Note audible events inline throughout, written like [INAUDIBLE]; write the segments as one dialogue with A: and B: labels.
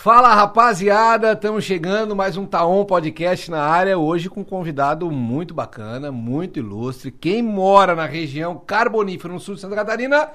A: Fala rapaziada, estamos chegando mais um Taon Podcast na área, hoje com um convidado muito bacana, muito ilustre. Quem mora na região carbonífera no sul de Santa Catarina,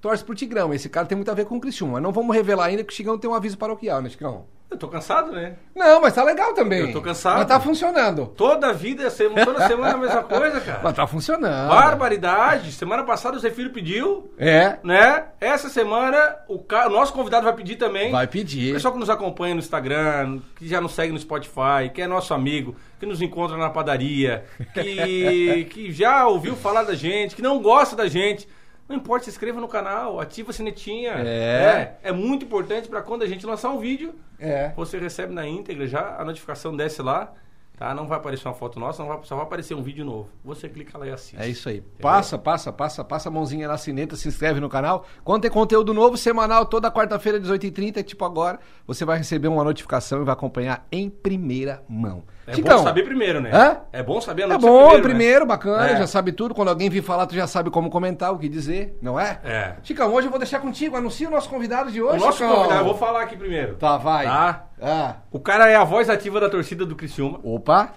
A: torce pro Tigrão. Esse cara tem muito a ver com o Criciúma, mas não vamos revelar ainda que o Tigrão tem um aviso paroquial, né, Tigrão?
B: Eu tô cansado, né?
A: Não, mas tá legal também.
B: Eu tô cansado.
A: Mas tá funcionando.
B: Toda vida, toda semana é a mesma coisa, cara.
A: Mas tá funcionando.
B: Barbaridade. Semana passada o Zé Filho pediu,
A: É,
B: né? Essa semana o, ca- o nosso convidado vai pedir também.
A: vai
B: O
A: pedir.
B: pessoal que nos acompanha no Instagram, que já nos segue no Spotify, que é nosso amigo, que nos encontra na padaria, que, [LAUGHS] que já ouviu falar da gente, que não gosta da gente. Não importa, se inscreva no canal, ativa a sinetinha.
A: É.
B: É, é muito importante para quando a gente lançar um vídeo,
A: É.
B: você recebe na íntegra já, a notificação desce lá, tá? Não vai aparecer uma foto nossa, não vai, só vai aparecer um vídeo novo. Você clica lá e assiste.
A: É isso aí. Passa, passa, passa, passa a mãozinha na sineta, se inscreve no canal. Quando tem conteúdo novo, semanal, toda quarta-feira, 18h30, tipo agora, você vai receber uma notificação e vai acompanhar em primeira mão.
B: É
A: Chicão,
B: bom saber primeiro, né?
A: Hã?
B: É bom saber a
A: É
B: notícia
A: bom,
B: primeiro,
A: primeiro,
B: né?
A: bacana,
B: É.
A: já sabe tudo. Quando alguém vir falar, tu já sabe como comentar, o que dizer, não é?
B: É.
A: Chicão, hoje eu vou deixar contigo, anuncia o nosso convidado de hoje,
B: O nosso
A: Chicão.
B: convidado, eu vou falar aqui primeiro.
A: Tá, vai.
B: Tá?
A: Ah.
B: O cara é a voz ativa da torcida do Criciúma.
A: Opa.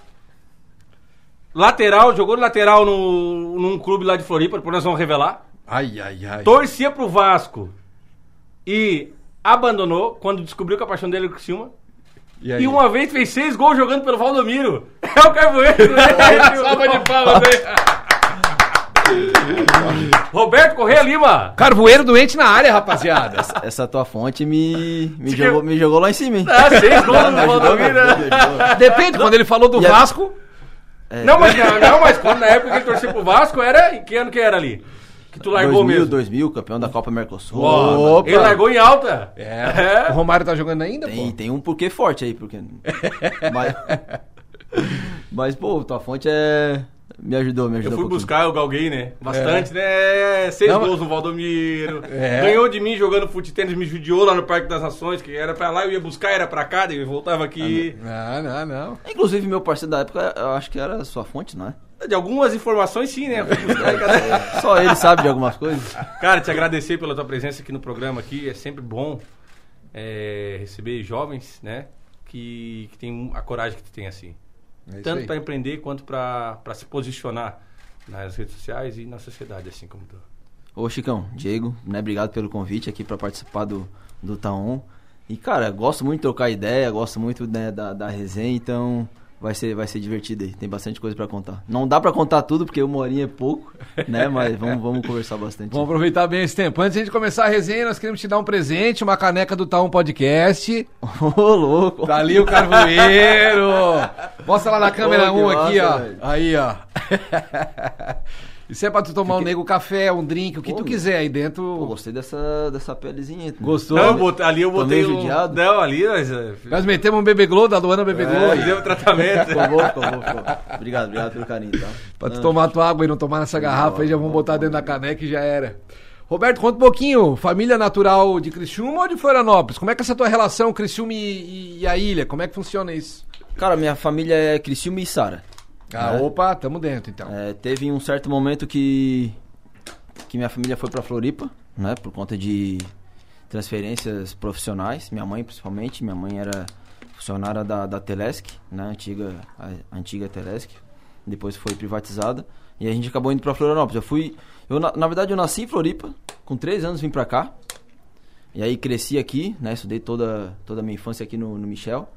B: Lateral, jogou de lateral no, num clube lá de Floripa, depois nós vamos revelar.
A: Ai, ai, ai.
B: Torcia pro Vasco e abandonou quando descobriu que a paixão dele era o Criciúma.
A: E?
B: E uma vez fez seis gols jogando pelo Valdomiro. [LAUGHS] É o Carvoeiro, né? [LAUGHS] Salva de palmas aí. [LAUGHS] Roberto Correia Lima.
A: Carvoeiro doente na área, rapaziada.
C: Essa tua fonte me, me, jogou, me jogou lá em cima, hein?
B: Ah, seis gols no Valdomiro.
C: ajudou.
A: Depende, quando ele falou do
C: E
A: Vasco...
C: É,
B: Não, mas, não, não, mas quando, na época que ele torcia pro Vasco, era. Em que ano que era ali? Que tu largou
C: 2000,
B: mesmo.
C: 2000, campeão da Copa Mercosul.
A: Opa.
B: Ele largou em alta.
A: É. O Romário tá jogando ainda,
C: Tem,
A: pô?
C: tem um porquê forte aí, porque... [LAUGHS] mas, mas, pô, tua fonte é... Me ajudou, me
B: Eu
C: ajudou
B: fui
C: um
B: buscar, eu galguei, né? Bastante, né? Seis
A: Não,
B: gols no Valdomiro.
A: É.
B: Ganhou de mim jogando fute tênis, me judiou lá no Parque das Nações, que era pra lá, eu ia buscar, era pra cá, daí eu voltava aqui.
A: Não, não, não.
C: Inclusive, meu parceiro da época, eu acho que era sua fonte, não é?
B: De algumas informações, sim, né? [LAUGHS]
C: Só ele sabe de algumas coisas.
B: Cara, te agradecer pela tua presença aqui no programa aqui. É sempre bom é, receber jovens, né? Que, que tem a coragem que tu tem assim.
A: É
B: Tanto para empreender quanto para se posicionar nas redes sociais e na sociedade, assim como tu.
C: Ô, Chicão, Diego, né, obrigado pelo convite aqui pra participar do, do Taon. E, cara, gosto muito de trocar ideia, gosto muito né, da, da resenha, então vai ser, vai ser divertido aí. Tem bastante coisa pra contar. Não dá pra contar tudo, porque uma horinha é pouco, né? Mas vamos, [LAUGHS] vamos conversar bastante.
A: Vamos aproveitar bem esse tempo. Antes de a gente começar a resenha, nós queremos te dar um presente, uma caneca do Taum Podcast. [LAUGHS]
C: Ô, louco!
A: Tá ali o Carvoeiro. [LAUGHS] Mostra lá na câmera
C: Pô, que
A: um aqui, ó.
C: velho.
A: Aí, ó. Isso é pra tu tomar um nego café, um drink, o que
C: Pô,
A: tu quiser aí
C: Pô,
A: dentro.
C: gostei dessa, dessa pelezinha.
A: Gostou?
B: Não, eu botei- ali eu botei um...
C: judiado.
B: Não, ali nós... é,
A: Nós metemos um bebê glow da Luana Bebê Glow.
B: Fizemos o tratamento. [LAUGHS]
C: Ficou bom, ficou bom, ficou bom. Obrigado, obrigado pelo carinho, tá?
A: Pra tu
C: Não,
A: tomar tua água e não tomar nessa garrafa aí, já vamos botar dentro da caneca e já era. Roberto, conta um pouquinho. Família natural de Criciúma ou de Florianópolis? Como é que é essa tua relação, Criciúma e, e a ilha? Como é que funciona isso?
C: Cara, minha família é Criciúma e Sara.
A: Ah,
C: É.
A: opa, tamo dentro então.
C: É, teve um certo momento que que minha família foi pra Floripa, né, por conta de transferências profissionais, minha mãe principalmente, minha mãe era funcionária da, da Telesc, né, antiga a, antiga Telesc, depois foi privatizada e a gente acabou indo pra Florianópolis. Eu fui, eu na, na verdade eu nasci em Floripa, com três anos vim pra cá. E aí cresci aqui, né, estudei toda toda a minha infância aqui no, no Michel.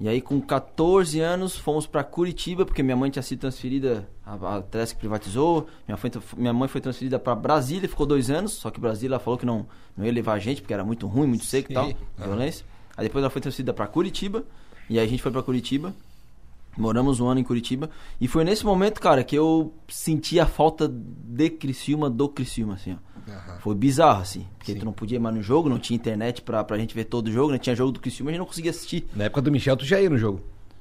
C: E aí, com 14 anos, fomos pra Curitiba, porque minha mãe tinha sido transferida, a, a Telesc privatizou. Minha, foi, minha mãe foi transferida pra Brasília, ficou dois anos, só que Brasília ela falou que não, não ia levar a gente, porque era muito ruim, muito seco e tal, violência. Aí depois ela foi transferida pra Curitiba, e aí a gente foi pra Curitiba. Moramos um ano em Curitiba. E foi nesse momento, cara, que eu senti a falta de Criciúma, do Criciúma, assim, ó. Foi bizarro, assim. Porque
A: Sim.
C: tu não podia ir mais no jogo, não tinha internet pra, pra gente ver todo o jogo, né? Tinha jogo do Criciúma, a gente não conseguia assistir.
A: Na época do Michel, tu já ia no jogo.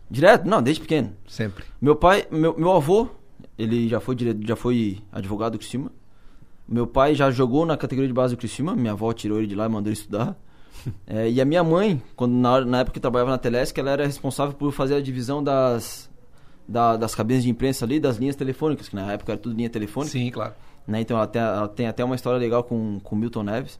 C: Direto? Não, desde pequeno.
A: Sempre.
C: Meu pai, meu, meu avô, ele já foi, dire... já foi advogado do Criciúma. Meu pai já jogou na categoria de base do Criciúma. Minha avó tirou ele de lá e mandou ele estudar. [LAUGHS] É, e a minha mãe, quando na, na época que trabalhava na Telesc, ela era responsável por fazer a divisão das, da- das cabines de imprensa ali, das linhas telefônicas, que na época era tudo linha telefônica.
A: Sim, claro.
C: né? Então ela tem, ela tem até uma história legal com o Milton Neves,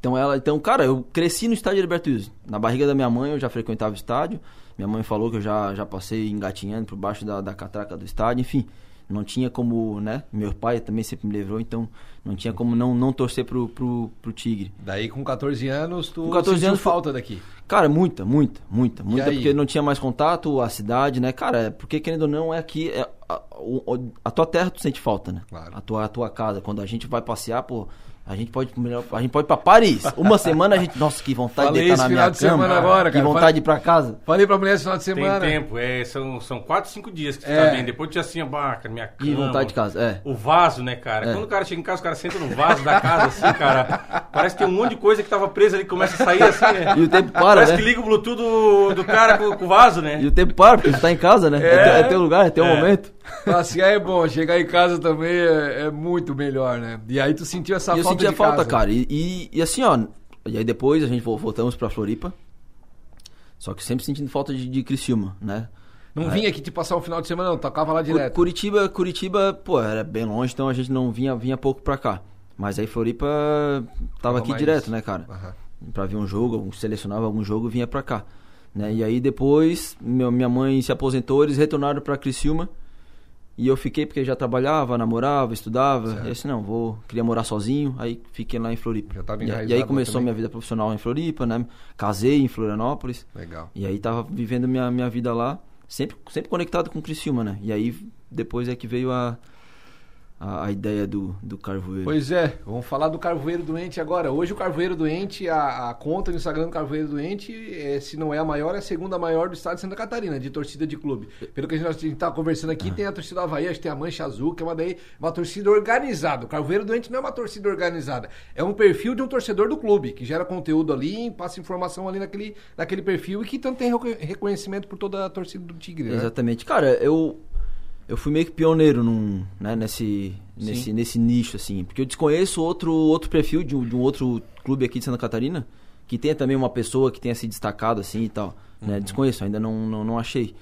C: Então ela, então, cara, eu cresci no estádio Heriberto Wilson. Na barriga da minha mãe eu já frequentava o estádio. Minha mãe falou que eu já, já passei engatinhando por baixo da, da catraca do estádio, enfim. Não tinha como, né? Meu pai também sempre me levou, então não tinha como não, não torcer pro, pro, pro Tigre.
A: Daí com 14 anos, tu
C: Com 14
A: sentiu
C: anos
A: falta daqui.
C: Cara, muita, muita, muita, muita, porque não tinha mais contato, a cidade, né? Cara, é porque querendo ou não, é aqui, é, a, o- a tua terra tu sente falta, né?
A: Claro.
C: A tua, a tua casa. Quando a gente vai passear, pô, a gente pode, melhor- a gente pode ir pra Paris. Uma [LAUGHS] semana a gente, nossa, que vontade
A: Falei
C: de
A: esse
C: na minha
A: de
C: cama.
A: semana agora,
C: que vontade
A: Falei-
C: de ir pra casa.
A: Falei pra mulher esse final de
B: Tem
A: semana.
B: tempo, é, são, são 4, 5 dias que você
A: É.
B: tá bem. Depois tu assim, abaca, minha cama.
C: E vontade de casa, é.
B: O vaso, né, cara?
C: É.
B: Quando o cara chega em casa, o cara senta no vaso da casa, assim, cara. Parece que tem um monte de coisa que tava presa ali que começa a sair assim, né?
C: E o tempo para,
B: Parece
C: né?
B: que liga o Bluetooth do, do cara com, com o vaso, né?
C: E o tempo para, porque tu tá em casa, né? É, teu, é teu lugar, é teu
B: É.
C: momento.
A: Assim, é bom, chegar em casa também é, é muito melhor, né? E aí tu sentiu essa
C: e eu
A: falta
C: sentia
A: de
C: falta,
A: casa.
C: cara. E, e, e assim, ó. E aí depois a gente vo- voltamos pra Floripa. Só que sempre sentindo falta de, de Criciúma, né?
A: Não vinha aqui te passar um final de semana, não, tocava lá direto.
C: Curitiba, Curitiba, pô, era bem longe, então a gente não vinha, vinha pouco pra cá. Mas aí Floripa tava aqui
A: mais-
C: direto, né, cara?
A: Aham.
C: Pra ver um jogo, selecionava algum jogo, vinha pra cá. Né? E aí depois, meu- minha mãe se aposentou, eles retornaram pra Criciúma. E eu fiquei porque já trabalhava, namorava, estudava.
A: Certo.
C: E eu disse, não, vou, queria morar sozinho, aí fiquei lá em Floripa.
A: Já tava
C: e,
A: enraizado
C: e aí começou
A: também?
C: minha vida profissional em Floripa, né? Casei em Florianópolis.
A: Legal.
C: E aí tava vivendo minha, minha vida lá, sempre, sempre conectado com o Criciúma, né? E aí depois é que veio a, a, a ideia do, do Carvoeiro.
A: Pois é, vamos falar do Carvoeiro Doente agora. Hoje o Carvoeiro Doente, a, a conta no Instagram do Carvoeiro Doente, é, se não é a maior, é a segunda maior do estado de Santa Catarina, de torcida de clube. Pelo que a gente está conversando
C: Ah.
A: aqui, tem a torcida do Havaí, acho que tem a Mancha Azul, que é uma, daí, uma torcida organizada. O Carvoeiro Doente não é uma torcida organizada, é um perfil de um torcedor do clube, que gera conteúdo ali, passa informação ali naquele, naquele perfil e que tanto tem reco- reconhecimento por toda a torcida do Tigre, né?
C: Exatamente. Cara, eu eu fui meio que pioneiro num, né, nesse, nesse, nesse nicho, assim. Porque eu desconheço outro, outro perfil de um, de um outro clube aqui de Santa Catarina que tenha também uma pessoa que tenha se destacado assim e tal.
A: Uhum.
C: Né? Desconheço, ainda não, não, não achei.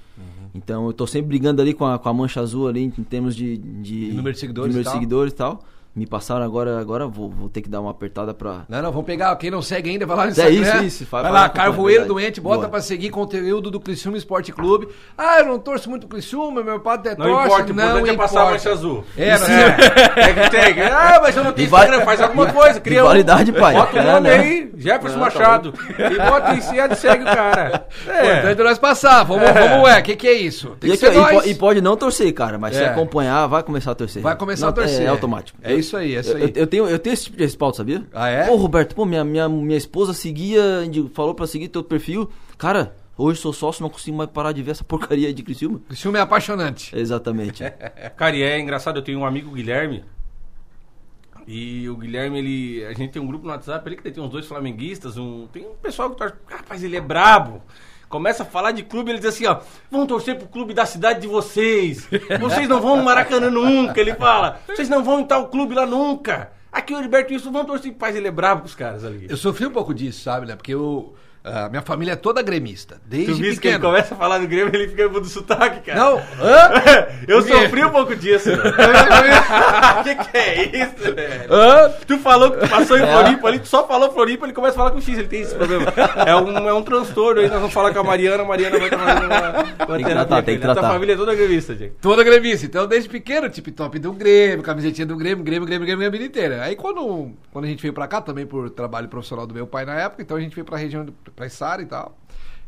C: Então eu tô sempre brigando ali com a, com a mancha azul ali em termos de, de,
A: De número de seguidores
C: número
A: e tal.
C: seguidores e tal. Me passaram agora, agora vou, vou ter que dar uma apertada pra.
A: Não, não, vamos pegar. Quem não segue ainda, vai lá no
C: É
A: Instagram.
C: isso, isso,
A: Vai,
C: vai-
A: lá, Carvoeiro
C: verdade.
A: Doente, bota
C: Boa.
A: pra seguir conteúdo do Criciúma Esporte Clube. Ah, eu não torço muito Criciúma, meu pai até
B: Não
A: torce.
B: importa, o
A: não
B: importante é
A: importa.
B: passar a mancha azul.
A: É, não
B: É, [LAUGHS] é que tem. Ah, mas eu não tenho Instagram, faz alguma coisa, cria um.
C: validade, pai.
B: Bota o
C: É,
B: nome
C: né?
B: aí, Jefferson
C: Não, tá
B: Machado. e bota em cima e segue o cara.
A: O [LAUGHS] importante é nós passar. Vamos, vamos, é. O que, que é isso? Tem
C: E,
A: que
C: e, e pode não torcer, cara, mas se
A: É.
C: acompanhar, vai começar a torcer.
A: Vai começar
C: Não,
A: a torcer.
C: É, automático.
A: É isso aí, é isso aí.
C: eu- eu tenho, eu tenho esse tipo de respaldo, sabia?
A: Ah, é?
C: Pô, Roberto, pô, minha, minha, minha esposa seguia, falou pra seguir teu perfil. Cara, hoje sou sócio, não consigo mais parar de ver essa [LAUGHS] porcaria de Criciúma.
A: Criciúma é apaixonante.
C: Exatamente. [LAUGHS]
B: Cara, e é engraçado, eu tenho um amigo Guilherme. E o Guilherme, ele. A gente tem um grupo no WhatsApp ali que tem uns dois flamenguistas, um. Tem um pessoal que torce. Rapaz, ele é brabo. Começa a falar de clube, ele diz assim, ó, vão torcer pro clube da cidade de vocês. Vocês não vão no Maracanã nunca, ele fala. Vocês não vão em tal clube lá nunca. Aqui o Heriberto isso vão torcer. Rapaz, ele é brabo com os caras ali.
A: Eu sofri um pouco disso, sabe, né? Porque eu, a minha família é toda gremista. Desde
B: Tu viste que ele
A: pequeno.
B: começa a falar do Grêmio, ele fica do sotaque, cara.
A: Não, hã? [LAUGHS]
B: Eu
A: Por quê?
B: sofri um pouco disso. [LAUGHS] O [LAUGHS] que, que é isso, velho?
A: Hã?
B: Tu falou que tu passou em Floripa ali, tu só falou Floripa, ele começa a falar com o X, ele tem esse problema. É um, é um transtorno aí, nós vamos falar com a Mariana, a Mariana vai tomar uma, uma
C: que
B: terapia
C: tratar, tem que
B: tua
C: tratar.
B: família é toda grevista, gente.
A: Toda gremista. Então, desde pequeno, tip top do Grêmio, camisetinha do Grêmio, Grêmio, Grêmio, Grêmio, a vida inteira. Aí, quando, quando a gente veio pra cá, também por trabalho profissional do meu pai na época, então a gente veio pra região, do- praIssara e tal.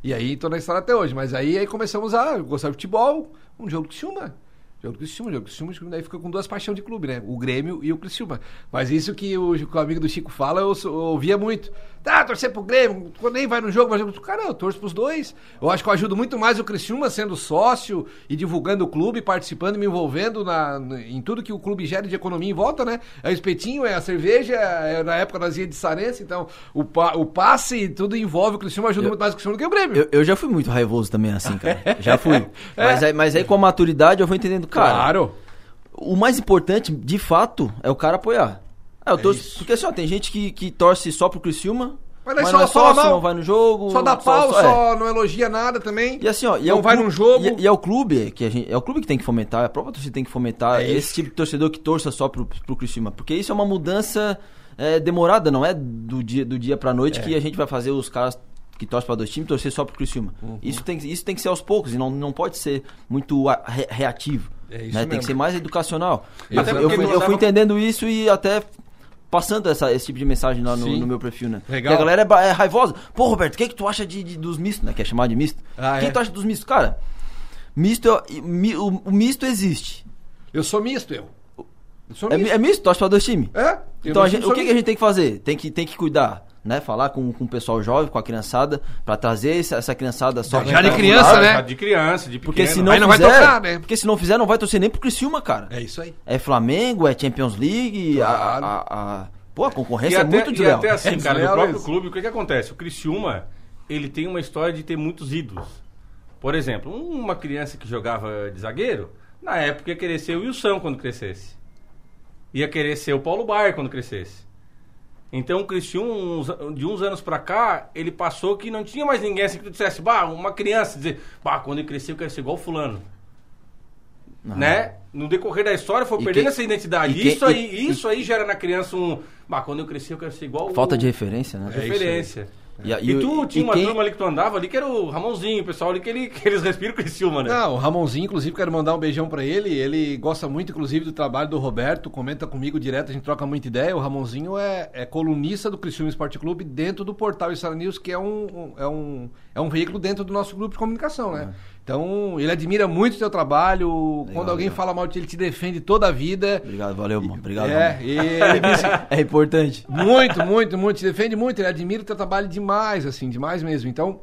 A: E aí, tô naIssara até hoje. Mas aí, aí começamos a gostar de futebol, um jogo de Criciúma. Jogo do Criciúma, jogo do Criciúma, daí fica com duas paixões de clube, né? O Grêmio e o Criciúma. Mas isso que o, que o amigo do Chico fala, eu, eu ouvia muito. Tá, torcer pro Grêmio, quando nem vai no jogo, mas eu, cara, eu torço pros dois. Eu acho que eu ajudo muito mais o Criciúma sendo sócio e divulgando o clube, participando, me envolvendo na, em tudo que o clube gera de economia em volta, né? É o espetinho, é a cerveja, é, na época nós ia de Sarense, então o, pa- o passe e tudo envolve o Criciúma, ajuda muito mais o Criciúma do que o Grêmio.
C: Eu, eu já fui muito raivoso também, assim, cara. Já fui. [LAUGHS] Mas, aí, mas aí com a maturidade eu vou entendendo, cara.
A: claro.
C: O mais importante, de fato, é o cara apoiar. É, eu torço, porque assim, ó, tem gente que, que torce só pro Criciúma,
A: Mas
C: mas,
A: daí
C: não
A: só
C: é não vai no jogo.
A: Só dá pau, só,
C: só- é.
A: não elogia nada também.
C: E assim, ó, e
A: não
C: é o
A: vai
C: clu-
A: num jogo.
C: E, e é o clube que a gente, é o clube que tem que fomentar, a própria torcida tem que fomentar
A: É
C: esse
A: isso.
C: tipo de torcedor que torça só pro, pro Criciúma, porque isso é uma mudança é demorada, não é do dia, do dia pra
A: É.
C: noite que a gente vai fazer os caras que torcem pra dois times torcer só pro Criciúma.
A: Uhum.
C: Isso, tem, isso tem que ser aos poucos e não, não pode ser muito a- re- reativo.
A: É isso
C: né? Tem que ser mais educacional.
A: Eu-
C: Eu, fui, eu fui entendendo isso e até passando essa, esse tipo de mensagem lá no, no meu perfil, né?
A: Legal.
C: E a galera é, é raivosa. Pô, Roberto, o que, que tu acha de, de- dos mistos, né? Quer chamar de misto?
A: Ah,
C: o que,
A: é?
C: que tu acha dos mistos? Cara, misto, é- mi- o, o misto existe.
A: Eu sou misto, eu. Eu sou
C: É, mi-
A: misto.
C: é misto, torce pra dois times.
A: É?
C: Então, gente- o que, que a gente tem que fazer? Tem que, tem que cuidar, né? Falar com, com o pessoal jovem, com a criançada, pra trazer essa, essa criançada só
A: Já de criança, né?
B: De criança, de
C: Porque
B: pequeno.
C: se não
A: Aí não vai
C: fizer,
A: tocar, né?
C: porque se não fizer, não vai torcer nem pro Criciúma, cara.
A: É isso aí.
C: É Flamengo, é Champions League, a-
A: Claro.
C: a, a- Pô, a
B: E
C: concorrência é
B: até,
C: muito
B: e
C: desleal.
B: até assim,
A: É
B: cara, no próprio
A: isso.
B: clube, o que que acontece? O Criciúma, ele tem uma história de ter muitos ídolos. Por exemplo, uma criança que jogava de zagueiro, na época ia querer ser o Wilson quando crescesse. Ia querer ser o Paulo Baier quando crescesse. Então o Criciúma, uns- de uns anos pra cá, ele passou que não tinha mais ninguém assim que tu dissesse, bah, uma criança dizer, bah, quando ele crescer eu quero ser igual fulano.
C: Não.
B: Né? No decorrer da história foi
C: E
B: perdendo
C: quem-
B: essa identidade.
C: e quem-
B: isso aí,
C: e-
B: isso aí gera na criança um, bah, quando eu crescer eu quero ser igual
C: Falta
B: o-
C: de referência, né?
A: É isso
B: referência.
C: E,
B: E,
C: o-
B: tu tinha
C: e
B: uma
C: quem-
B: turma ali que tu andava ali que era o Ramonzinho, o pessoal ali que, ele, que eles respiram Criciúma, né?
A: Não, o Ramonzinho, inclusive, quero mandar um beijão pra ele. Ele gosta muito, inclusive, do trabalho do Roberto, comenta comigo direto, a gente troca muita ideia. O Ramonzinho é, é colunista do Criciúma Esporte Clube dentro do portal Star News, que é um, um- é, um, é um veículo dentro do nosso grupo de comunicação, né? Então, ele admira muito o teu trabalho. Quando alguém
C: legal.
A: fala mal de ti, ele te defende toda a vida.
C: Obrigado, valeu, mano. Obrigado.
A: É,
C: mano. [LAUGHS]
A: ele disse,
C: É importante.
A: muito, muito, muito. Te defende muito. Ele admira o teu trabalho demais, assim, demais mesmo. Então,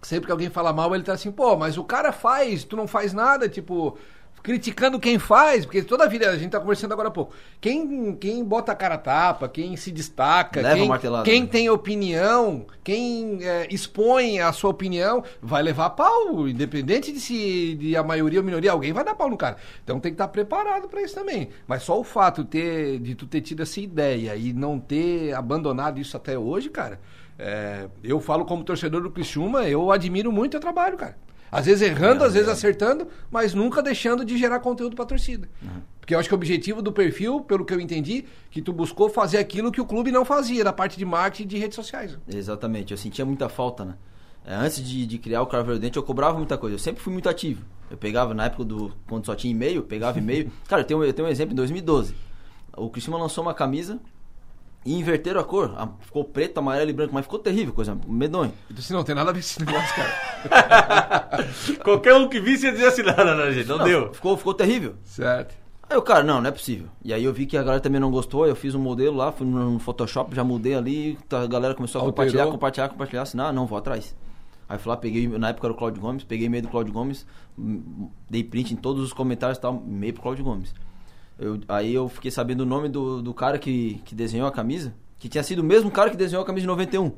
A: sempre que alguém fala mal, ele tá assim, pô, mas o cara faz, tu não faz nada, tipo, criticando quem faz, porque toda a vida, a gente tá conversando agora há pouco. Quem, quem bota a cara a tapa, quem se destaca,
C: Leva
A: quem, quem
C: né?
A: tem opinião, quem é, expõe a sua opinião, vai levar pau, independente de se de a maioria ou minoria, alguém vai dar pau no cara. Então tem que estar preparado pra isso também. Mas só o fato de, ter, de tu ter tido essa ideia e não ter abandonado isso até hoje, cara, é, eu falo como torcedor do Criciúma, eu admiro muito o trabalho, cara. Às vezes errando, às vezes acertando, mas nunca deixando de gerar conteúdo pra torcida. Porque eu acho que o objetivo do perfil, pelo que eu entendi, que tu buscou fazer aquilo que o clube não fazia, da parte de marketing e de redes sociais.
C: Exatamente, eu sentia muita falta, né? É, antes de, de criar o Cravo Dente, eu cobrava muita coisa. Eu sempre fui muito ativo. Eu pegava, na época do. Quando só tinha e-mail, pegava e-mail. [LAUGHS] Cara, eu tenho, eu tenho um exemplo em 2012. O Cristiano lançou uma camisa e inverteram a cor. Ficou preto, amarelo e branco, mas ficou terrível, coisa medonho.
A: Eu disse, não, tem nada a ver com esse negócio, cara. [LAUGHS]
B: Qualquer um que visse ia dizer assim, não, não, não, gente, não,
C: Não,
B: deu.
C: Ficou, ficou terrível.
A: certo.
C: Aí o cara, não, não é possível. E aí eu vi que a galera também não gostou, aí eu fiz um modelo lá, fui no Photoshop, já mudei ali, tá, a galera começou a
A: Alterou.
C: compartilhar, compartilhar, compartilhar, assim, não, não, vou atrás. Aí fui lá, peguei, na época era o Claudio Gomes, peguei e-mail do Claudio Gomes, dei print em todos os comentários e tal, e-mail pro Claudio Gomes. Eu- aí eu fiquei sabendo o nome do, do cara que, que desenhou a camisa, que tinha sido o mesmo cara que desenhou a camisa de 91.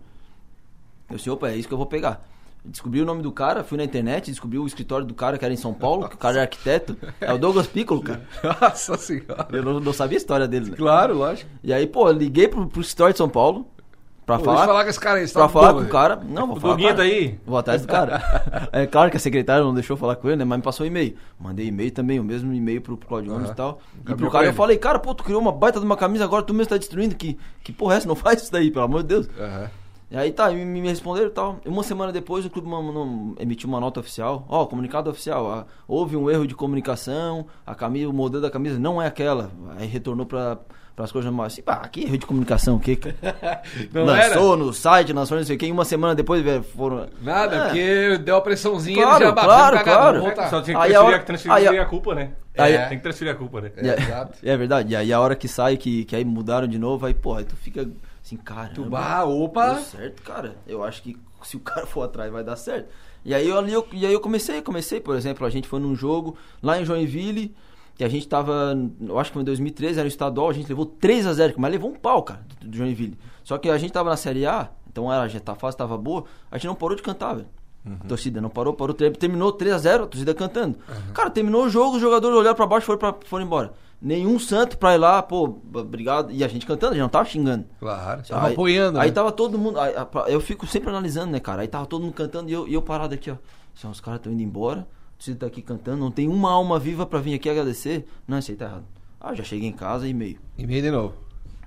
C: Eu disse, opa, é isso que eu vou pegar. Descobri o nome do cara, fui na internet, descobri o escritório do cara que era em São Paulo, que o cara é arquiteto. É o Douglas Piccolo, cara. [LAUGHS]
A: Nossa senhora.
C: Eu não, não sabia a história dele, né?
A: Claro, lógico.
C: E aí, pô, eu liguei pro, pro escritório de São Paulo pra
A: Pô,
C: falar.
A: falar com esse cara aí.
C: pra falar com o cara. Não, vou
B: O
C: falar.
B: Doguinho
C: com o cara.
B: tá aí?
C: Vou atrás do cara. [LAUGHS] é claro que a secretária não deixou falar com ele, né? Mas me passou um e-mail. Mandei e-mail também, o mesmo e-mail pro, Claudio
A: Aham.
C: e tal. E
A: Encaminhou
C: pro cara eu falei, cara, pô, tu criou uma baita de uma camisa, agora tu mesmo tá destruindo. Que, que porra é essa? Não [LAUGHS] faz isso daí, pelo amor de Deus.
A: Aham.
C: E aí tá, me, me responderam e tal. E Uma semana depois o clube emitiu uma nota oficial. Ó, comunicado oficial. ah, houve um erro de comunicação, a camisa, o modelo da camisa não é aquela. Aí retornou pra, pras coisas normais. Assim, pá, que erro de comunicação, o [LAUGHS] que? cara?
A: Não
C: lançou
A: era?
C: no site, lançou não sei o que. E uma semana depois, velho, foram.
A: Nada,
C: É.
A: porque deu a pressãozinha
C: Claro,
A: ele já bateu
C: claro,
A: cagado,
C: claro.
B: Só tinha que
C: Aí a
B: transferir,
C: hora-
B: transferir
C: aí a-
B: a culpa, né?
C: Aí-
B: Tem que transferir a culpa, né?
A: É,
C: É, é verdade. E aí a hora que sai, que, que aí mudaram de novo, aí, pô, aí tu fica assim, cara.
A: Tu, bah, opa.
C: Deu certo, cara. Eu acho que se o cara for atrás vai dar certo. E aí eu, ali eu, e aí eu comecei, comecei, por exemplo, a gente foi num jogo lá em Joinville, que a gente tava, eu acho que foi em 2013, era o estadual, a gente levou 3 a 0 mas levou um pau, cara, do, do Joinville. Só que a gente tava na Série A, então era, já tá a fase tava boa, a gente não parou de cantar, velho. A torcida não parou, parou, ter- terminou 3 a 0 a torcida cantando. Cara, terminou o jogo, os jogadores olharam pra baixo e foram, pra- foram embora. Nenhum santo pra ir lá, pô, obrigado. E a gente cantando, a gente não tava xingando.
A: Claro, tava
C: Aí-
A: apoiando.
C: Aí
A: né?
C: tava todo mundo. aí, eu fico sempre analisando, né, cara? Aí tava todo mundo cantando e eu, e eu parado aqui, ó. Assim, os caras estão indo embora, torcida tá aqui cantando, não tem uma alma viva pra vir aqui agradecer. Não, isso aí tá errado. Ah, já cheguei em casa e meio.
A: E-mail de novo.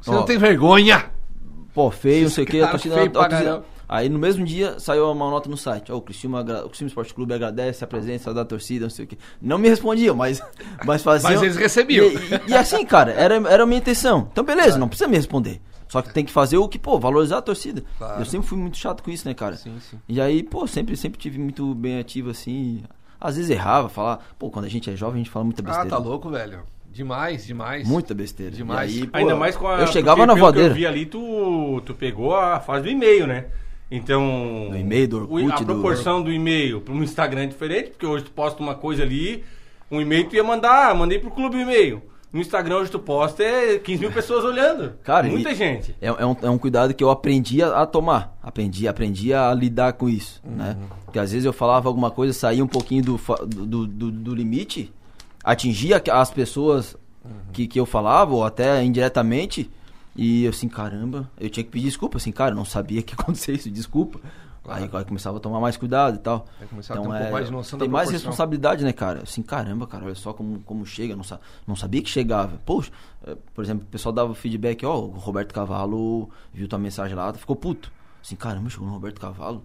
A: Você não tem vergonha?
C: Pô, feio, não sei o que, a torcida...
A: pra
C: a. Aí no mesmo dia saiu uma nota no site. Ó, o Criciúma, agra- o Criciúma Esporte Clube agradece a presença da torcida, não sei o que. Não me respondiam, mas, [LAUGHS] mas faziam.
A: Mas eles recebiam.
C: E, e- e assim, cara, era, era a minha intenção. Então, beleza, não precisa me responder. Só que tem que fazer o que, pô, valorizar a torcida.
A: Claro.
C: Eu sempre fui muito chato com isso, né, cara?
A: Sim, sim.
C: E aí, pô, sempre, sempre tive muito bem ativo assim. Às vezes errava, falar. Pô, quando a gente é jovem, a gente fala muita
A: Ah,
C: besteira.
A: tá louco, velho. Demais, demais.
C: Muita besteira.
A: Demais.
C: E aí, pô,
B: Ainda mais com a.
C: Eu chegava
B: porque
C: na
B: pelo que
C: voadeira.
B: Eu vi ali, tu, tu pegou a fase do e-mail, né? Então.
C: Do e-mail, do Orkut,
B: A
C: do-
B: proporção do, e-mail para um Instagram é diferente, porque hoje tu posta uma coisa ali, um e-mail tu ia mandar, mandei pro clube o e-mail. No Instagram hoje tu posta é 15 mil pessoas olhando.
C: Cara,
B: Muita gente.
C: É, é um, é um cuidado que eu aprendi a, a tomar. Aprendi, aprendi a lidar com isso, né? Porque às vezes eu falava alguma coisa, saía um pouquinho do, do, do, do limite, atingia as pessoas que, que eu falava, ou até indiretamente, e eu assim, caramba, eu tinha que pedir desculpa, assim, cara, não sabia que ia acontecer isso, desculpa. Aí, aí começava a tomar mais cuidado e tal.
A: Vai começar a ter um pouco mais de noção da
C: Tem mais responsabilidade, né, cara? Assim, caramba, cara, olha só como, como chega, não, sa não sabia que chegava. Poxa, eh, por exemplo, o pessoal dava feedback, ó, o Roberto Cavalo viu tua mensagem lá, ficou puto. Assim, caramba, chegou no Roberto Cavalo.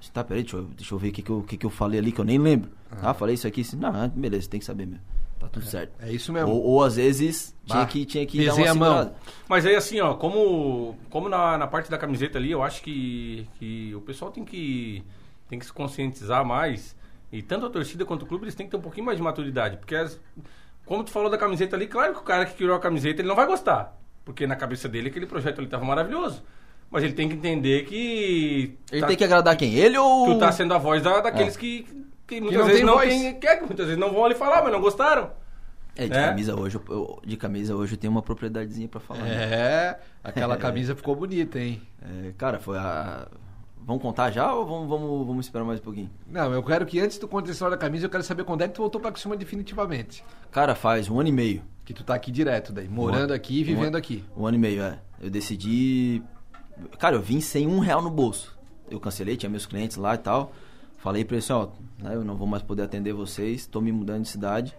C: Assim, tá, peraí, deixa eu, deixa eu ver o que, que, eu, que, que eu falei ali, que eu nem lembro. Ah, falei isso aqui, assim, não, beleza, tem que saber mesmo. Tá tudo certo.
A: É isso mesmo.
C: Ou, ou às vezes tinha
A: Bah,
C: que, tinha que dar uma
A: a mão.
B: Mas aí assim, ó, como, como na, na parte da camiseta ali, eu acho que, que o pessoal tem que, tem que se conscientizar mais. E tanto a torcida quanto o clube, eles têm que ter um pouquinho mais de maturidade. Porque, as- como tu falou da camiseta ali, claro que o cara que criou a camiseta, ele não vai gostar. Porque na cabeça dele aquele projeto ali tava maravilhoso. Mas ele tem que entender que...
C: Ele
B: tá-
C: tem que agradar quem? Ele ou...
B: Tu tá sendo a voz da, daqueles
C: É.
B: que, que muitas
A: não
B: vezes
A: tem
B: não tem... Que, que muitas vezes não vão ali falar, mas não gostaram.
C: É, de
B: É.
C: camisa hoje, eu- de camisa hoje eu tenho uma propriedadezinha pra falar. né?
A: É, aquela [LAUGHS] camisa ficou bonita, hein?
C: É, cara, foi a. Vamos contar já ou vamos, vamos, vamos esperar mais um pouquinho?
A: Não, eu quero que antes tu conte a história da camisa, eu quero saber quando é que tu voltou pra cima definitivamente.
C: Cara, faz um ano e meio.
A: Que tu tá aqui direto daí, morando
C: Um-
A: aqui e vivendo
C: um-
A: aqui.
C: Um ano e meio, é. Eu decidi. Cara, eu vim sem um real no bolso. Eu cancelei, tinha meus clientes lá e tal. Falei pra eles, ó, né, eu não vou mais poder atender vocês, tô me mudando de cidade.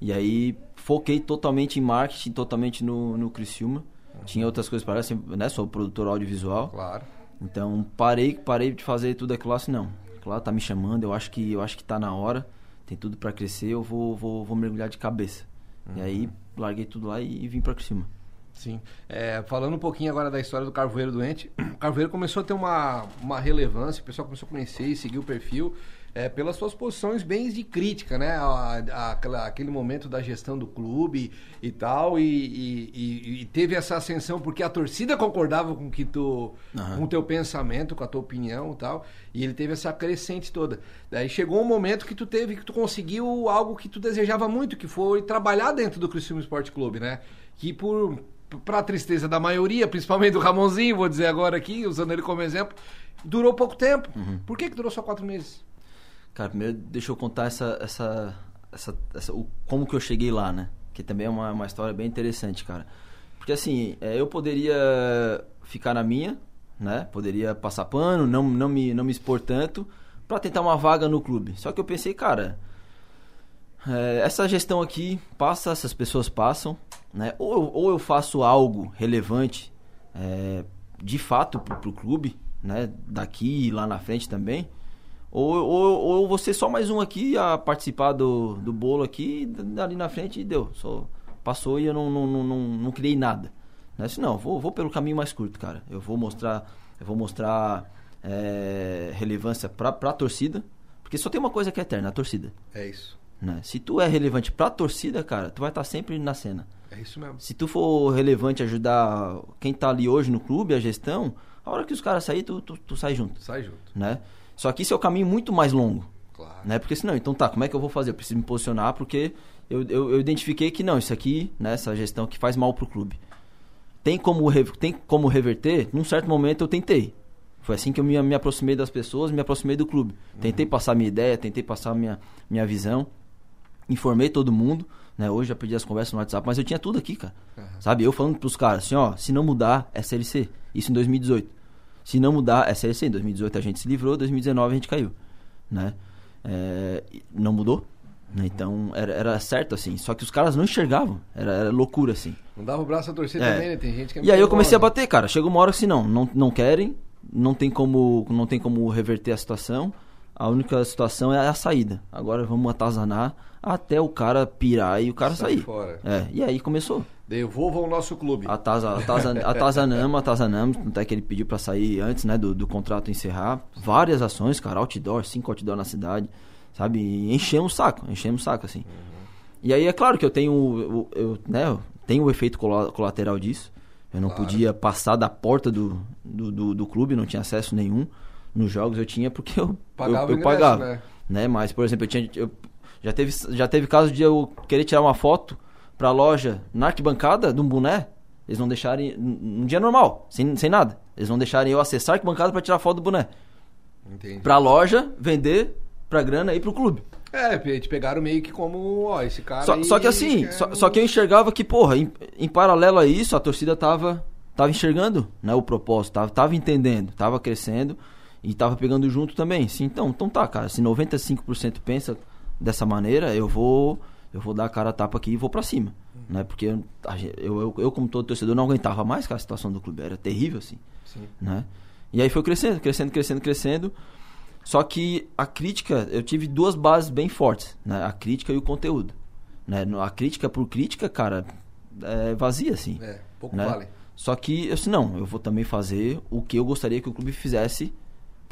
C: E aí foquei totalmente em marketing, totalmente no, no Criciúma. Tinha outras coisas para assim, né? Sou produtor audiovisual.
A: Claro.
C: Então parei, parei de fazer tudo aquilo lá assim, não. Lá tá me chamando, eu acho que eu acho que tá na hora, tem tudo pra crescer, eu vou, vou, vou mergulhar de cabeça. E aí larguei tudo lá e, vim pra cima.
A: Sim. É, falando um pouquinho agora da história do Carvoeiro Doente, o [CLEARS THROAT] Carvoeiro começou a ter uma, uma relevância, o pessoal começou a conhecer e seguir o perfil é, pelas suas posições bem de crítica, né? A- a- aquela- aquele momento da gestão do clube e tal, e, e- e- teve essa ascensão porque a torcida concordava com que tu,
C: Aham.
A: com o teu pensamento, com a tua opinião e tal, e ele teve essa crescente toda. Daí chegou um momento que tu teve, que tu conseguiu algo que tu desejava muito, que foi trabalhar dentro do Criciúma Esporte Clube, né? Que por pra tristeza da maioria, principalmente do Ramonzinho, vou dizer agora aqui, usando ele como exemplo, durou pouco tempo. Por que que durou só quatro meses?
C: Cara, primeiro deixa eu contar essa, essa, essa, essa- o, como que eu cheguei lá, né? Que também é uma, uma história bem interessante, cara. Porque assim, é, eu poderia ficar na minha, né? Poderia passar pano, não, não, me, não me expor tanto, pra tentar uma vaga no clube. Só que eu pensei, cara, é, essa gestão aqui passa, essas pessoas passam, né? Ou, eu- ou eu faço algo relevante, é, de fato, pro, pro clube, né? Daqui e lá na frente também. Ou, ou, ou eu vou ser só mais um aqui a participar do, do bolo aqui, e ali na frente e deu. Só passou e eu não, não, não, não, não criei nada. Né? Disse, não, vou, vou pelo caminho mais curto, cara. Eu vou mostrar, eu vou mostrar é, relevância pra, pra torcida. Porque só tem uma coisa que é eterna, a torcida.
A: É isso.
C: Né? Se tu é relevante pra torcida, cara, tu vai estar sempre na cena.
A: É isso mesmo.
C: Se tu for relevante ajudar quem tá ali hoje no clube, a gestão, a hora que os caras saírem, tu, tu, tu sai junto,
A: Sai junto.
C: né? Só que isso é o caminho muito mais longo,
A: Claro.
C: né? Porque senão, então tá, como é que eu vou fazer? Eu preciso me posicionar porque eu, eu, eu identifiquei que não, isso aqui, né, essa gestão que faz mal pro clube. Tem como, tem como reverter? Num certo momento eu tentei. Foi assim que eu me, me aproximei das pessoas, me aproximei do clube. Tentei passar minha ideia, tentei passar minha, minha visão. Informei todo mundo, né? Hoje já perdi as conversas no WhatsApp, mas eu tinha tudo aqui, cara. Sabe? Eu falando pros caras assim, ó, se não mudar, é CLC. Isso em 2018. Se não mudar, é CLC. Em 2018 a gente se livrou, em 2019 a gente caiu, né? É, não mudou, Né? Então era, era certo assim. Só que os caras não enxergavam. Era, era loucura assim.
A: Não dava o braço a torcer
C: É.
A: também, né? Tem gente que é
C: E aí eu comecei a
A: nervosa.
C: bater, cara. Chegou uma hora que assim, não, não, não querem, não tem como, não tem como reverter a situação. A única situação é a saída. Agora vamos atazanar até o cara pirar e o cara
A: Sai
C: sair.
A: fora.
C: É, e aí começou.
A: Devolvam o nosso clube.
C: Ataza, ataza, [LAUGHS] atazanamos, atazanamos, até que ele pediu pra sair antes, né, do, do contrato encerrar. Várias ações, cara, outdoor, cinco outdoor na cidade, sabe? E enchemos o saco, enchemos o saco, assim. E aí é claro que eu tenho, o- eu, né, eu tenho o efeito cola- colateral disso. Eu não
A: Claro.
C: podia passar da porta do, do, do, do clube, não tinha acesso nenhum. Nos jogos eu tinha porque eu,
A: Pagava
C: eu, eu
A: ingresso,
C: pagava.
A: né?
C: Né? Mas, por exemplo, eu tinha, eu- já, teve, já teve caso de eu querer tirar uma foto pra loja na arquibancada de um boné. Eles não deixarem. Num dia normal, sem, sem nada. Eles não deixarem eu acessar a arquibancada pra tirar foto do boné.
A: Entendi.
C: Pra loja, vender, pra grana e pro clube.
A: É, te pegaram meio que como, ó, esse cara
C: Só, só que assim,
A: quer
C: só, só que eu enxergava que, porra, em, em paralelo a isso, a torcida tava, tava enxergando né, o propósito, tava, tava entendendo, tava crescendo e tava pegando junto também. Sim, então, então tá, cara, se 95% pensa dessa maneira, eu vou eu vou dar a cara a tapa aqui e vou pra cima. Né? Porque eu, eu, eu, como todo torcedor, não aguentava mais com a situação do clube, era terrível assim
A: Sim.
C: né? E aí foi crescendo, crescendo, crescendo, crescendo. Só que a crítica, eu tive duas bases bem fortes, né? A crítica e o conteúdo, né? A crítica por crítica, cara, é vazia assim,
A: É, pouco
C: né?
A: vale.
C: Só que eu disse, não, eu vou também fazer o que eu gostaria que o clube fizesse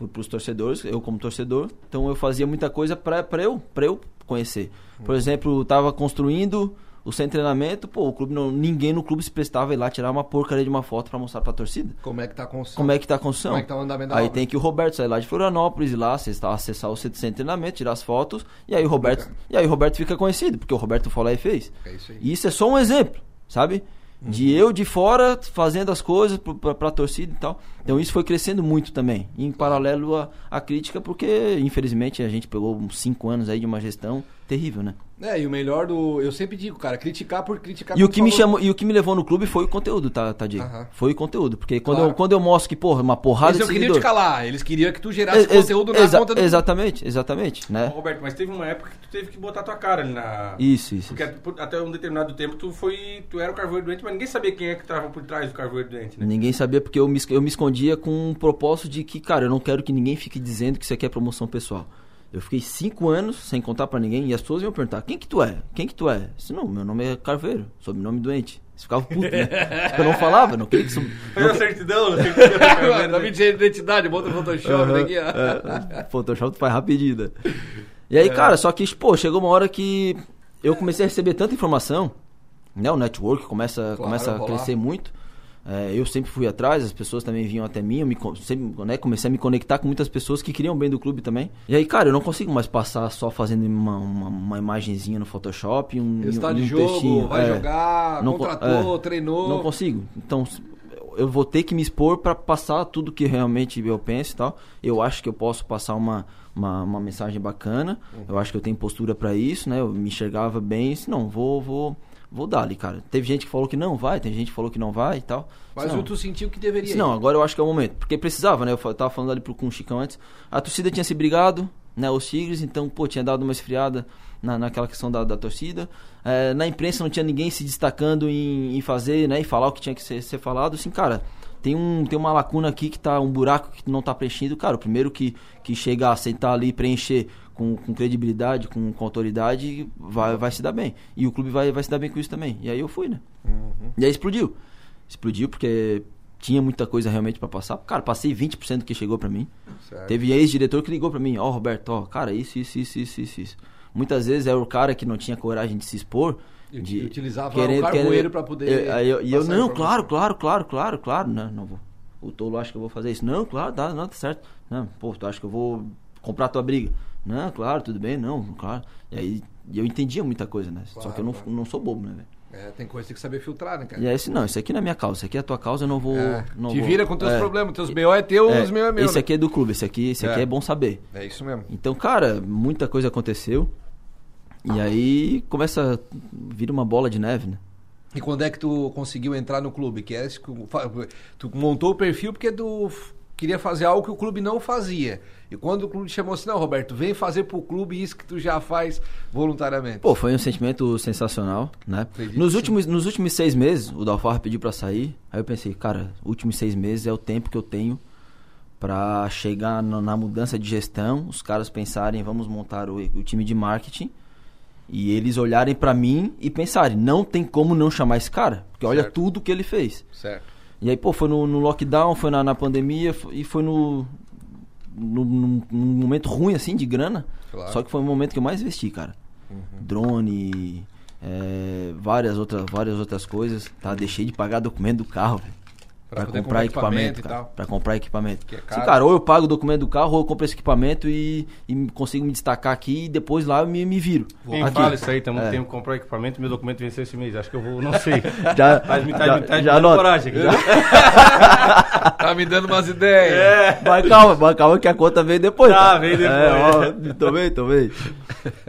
C: para os torcedores, eu como torcedor. Então eu fazia muita coisa para eu, pra eu conhecer. Por exemplo, eu tava construindo o centro de treinamento, pô, o clube não, ninguém no clube se prestava a ir lá tirar uma porcaria de uma foto para mostrar para a torcida.
A: Como é que tá a construção?
C: Como é que tá a construção?
A: Como é que tá o andamento da
C: Aí
A: obra?
C: tem que o Roberto sair lá de Florianópolis, ir lá, acessar, acessar o centro de treinamento, tirar as fotos, e aí o Roberto, e aí o Roberto fica conhecido, porque o Roberto foi lá e fez.
A: É isso aí.
C: E isso é só um exemplo, sabe? De eu de fora fazendo as coisas pra, pra torcida e tal. Então isso foi crescendo muito também. Em paralelo à, à crítica, porque infelizmente a gente pegou uns 5 anos aí de uma gestão terrível, né?
A: É, e o melhor do. Eu sempre digo, cara, criticar por criticar.
C: E o que me
A: falou.
C: chamou, e o que me levou no clube foi o conteúdo, tá, tá?
A: Aham.
C: Foi o conteúdo, porque quando,
A: Claro.
C: eu, quando eu mostro que, porra, uma porrada
A: Eles não queriam
C: seguidor...
A: te calar, eles queriam que tu gerasse conteúdo na conta do.
C: Exatamente, exatamente, né?
B: Ô, Roberto, mas teve uma época que tu teve que botar tua cara ali na.
C: Isso, isso.
B: Porque
C: isso.
B: até- um determinado tempo tu foi. Tu era o carvoeiro doente, mas ninguém sabia quem é que tava por trás do carvoeiro doente, né?
C: Ninguém sabia porque eu me, es- eu me escondia com um propósito de que, cara, eu não quero que ninguém fique dizendo que isso aqui é promoção pessoal. Eu fiquei cinco anos sem contar pra ninguém e as pessoas iam perguntar: quem que tu é? Quem que tu é? Disse, não, meu nome é Carveiro, sobrenome doente. Eles ficavam putos, né? [LAUGHS] eu não falava, não queria que isso.
B: Foi
C: não
B: a
C: que-
B: certidão, né?
A: Mentira de identidade, bota no Photoshop daqui, ó.
C: é, Photoshop tu faz rapidinho, né? E aí, cara, só que, pô, chegou uma hora que eu comecei a receber tanta informação, né? O network começa, começa a crescer muito. É, eu sempre fui atrás, as pessoas também vinham até mim, eu me, sempre, né, comecei a me conectar com muitas pessoas que queriam bem do clube também. E aí, cara, eu não consigo mais passar só fazendo uma, uma, uma imagenzinha no Photoshop, um,
A: Resultado
C: um
A: de jogo,
C: textinho.
A: vai
C: É.
A: jogar,
C: Não co-
A: contratou,
C: é.
A: treinou.
C: Não consigo. Então, eu vou ter que me expor pra passar tudo que realmente eu penso e tal. Eu acho que eu posso passar uma, uma, uma mensagem bacana. Eu acho que eu tenho postura pra isso, né? Eu me enxergava bem. Disse, não, vou, vou, vou dar ali, cara. Teve gente que falou que não vai, tem gente que falou que não vai e tal.
A: Mas
C: não.
A: tu sentiu que deveria.
C: Disse, não, agora eu acho que é o momento. Porque precisava, né? Eu tava falando ali pro, com o Chicão antes. A torcida tinha se brigado, né? Os Tigres, então, pô, tinha dado uma esfriada na, naquela questão da, da torcida. É, na imprensa não tinha ninguém se destacando em, em fazer, né? E falar o que tinha que ser, ser falado. Assim, cara, tem, um, tem uma lacuna aqui que tá, um buraco que não tá preenchido. Cara, o primeiro que, que chega a sentar ali e preencher com, com credibilidade, com, com autoridade, vai, vai se dar bem. E o clube vai, vai se dar bem com isso também. E aí eu fui, né?
A: Uhum.
C: E aí explodiu. Explodiu porque tinha muita coisa realmente pra passar. Cara, passei 20% do que chegou pra mim.
A: Certo.
C: Teve ex-diretor que ligou pra mim, ó, Roberto, ó, cara, isso, isso, isso, isso, isso, isso. Muitas vezes era o cara que não tinha coragem de se expor.
A: E
C: De,
A: utilizava o carvoeiro pra poder
C: Eu- eu- E eu,
A: a
C: não, claro, claro, claro, claro, claro, não, não vou. O tolo acha que eu vou fazer isso. Não, claro, tá, não, tá certo. Não, pô, tu acha que eu vou comprar tua briga? Não, claro, tudo bem, não, claro. E aí eu entendia muita coisa, né? Só
A: Claro,
C: que eu não,
A: claro.
C: não sou bobo, né, velho?
A: É, tem coisa que tem que saber filtrar, né, cara?
C: E aí, assim, não, isso aqui não é minha causa, isso aqui é a tua causa, eu não vou.
A: É,
C: não
A: te
C: vou-
A: vira com teus
C: é,
A: problemas, teus BO é teu,
C: é,
A: os meus é meu.
C: Esse
A: né?
C: aqui é do clube, esse aqui, esse aqui
A: É.
C: é bom saber.
A: É isso mesmo.
C: Então, cara, muita coisa aconteceu. E aí começa a vir uma bola de neve, né?
A: E quando é que tu conseguiu entrar no clube? Que é esse tu montou o perfil porque tu queria fazer algo que o clube não fazia. E quando o clube chamou assim, não, Roberto, vem fazer pro clube isso que tu já faz voluntariamente.
C: Pô, foi um sentimento sensacional, né?
A: Acredito
C: Nos últimos, nos últimos seis meses, o Dalfarra pediu pra sair. Aí eu pensei, cara, últimos seis meses é o tempo que eu tenho pra chegar na, na mudança de gestão. Os caras pensarem, vamos montar o, o time de marketing. E eles olharem pra mim e pensarem, não tem como não chamar esse cara. Porque olha
A: Certo.
C: tudo que ele fez.
A: Certo.
C: E aí, pô, foi no, no lockdown, foi na, na pandemia e foi no, no, num- momento ruim, assim, de grana.
A: Claro.
C: Só que foi o momento que eu mais investi, cara. Drone, é, várias, outras, várias outras coisas. Tá? Deixei de pagar documento do carro, velho.
A: Pra
C: comprar
A: comprar
C: equipamento,
A: equipamento e
C: cara.
A: tal.
C: Pra comprar equipamento.
A: Que é
C: Sim,
A: caro.
C: cara, ou eu pago o documento do carro, ou eu compro esse equipamento e, e consigo me destacar aqui e depois lá eu me, me viro.
B: Quem
C: Aqui.
B: fala isso aí, tem muito
C: É.
B: tempo que comprar equipamento, meu documento venceu esse mês. Acho que eu vou, não sei. [LAUGHS]
C: Já, [LAUGHS]
B: Mas me tá,
C: já,
B: me tá, me
C: já
B: dando
C: anota.
B: coragem aqui. [LAUGHS]
A: Tá me dando umas ideias.
B: É.
C: Mas calma, mas calma que a conta veio depois.
B: Tá,
C: tá?
B: veio depois.
C: É, ó, tô bem, tô bem.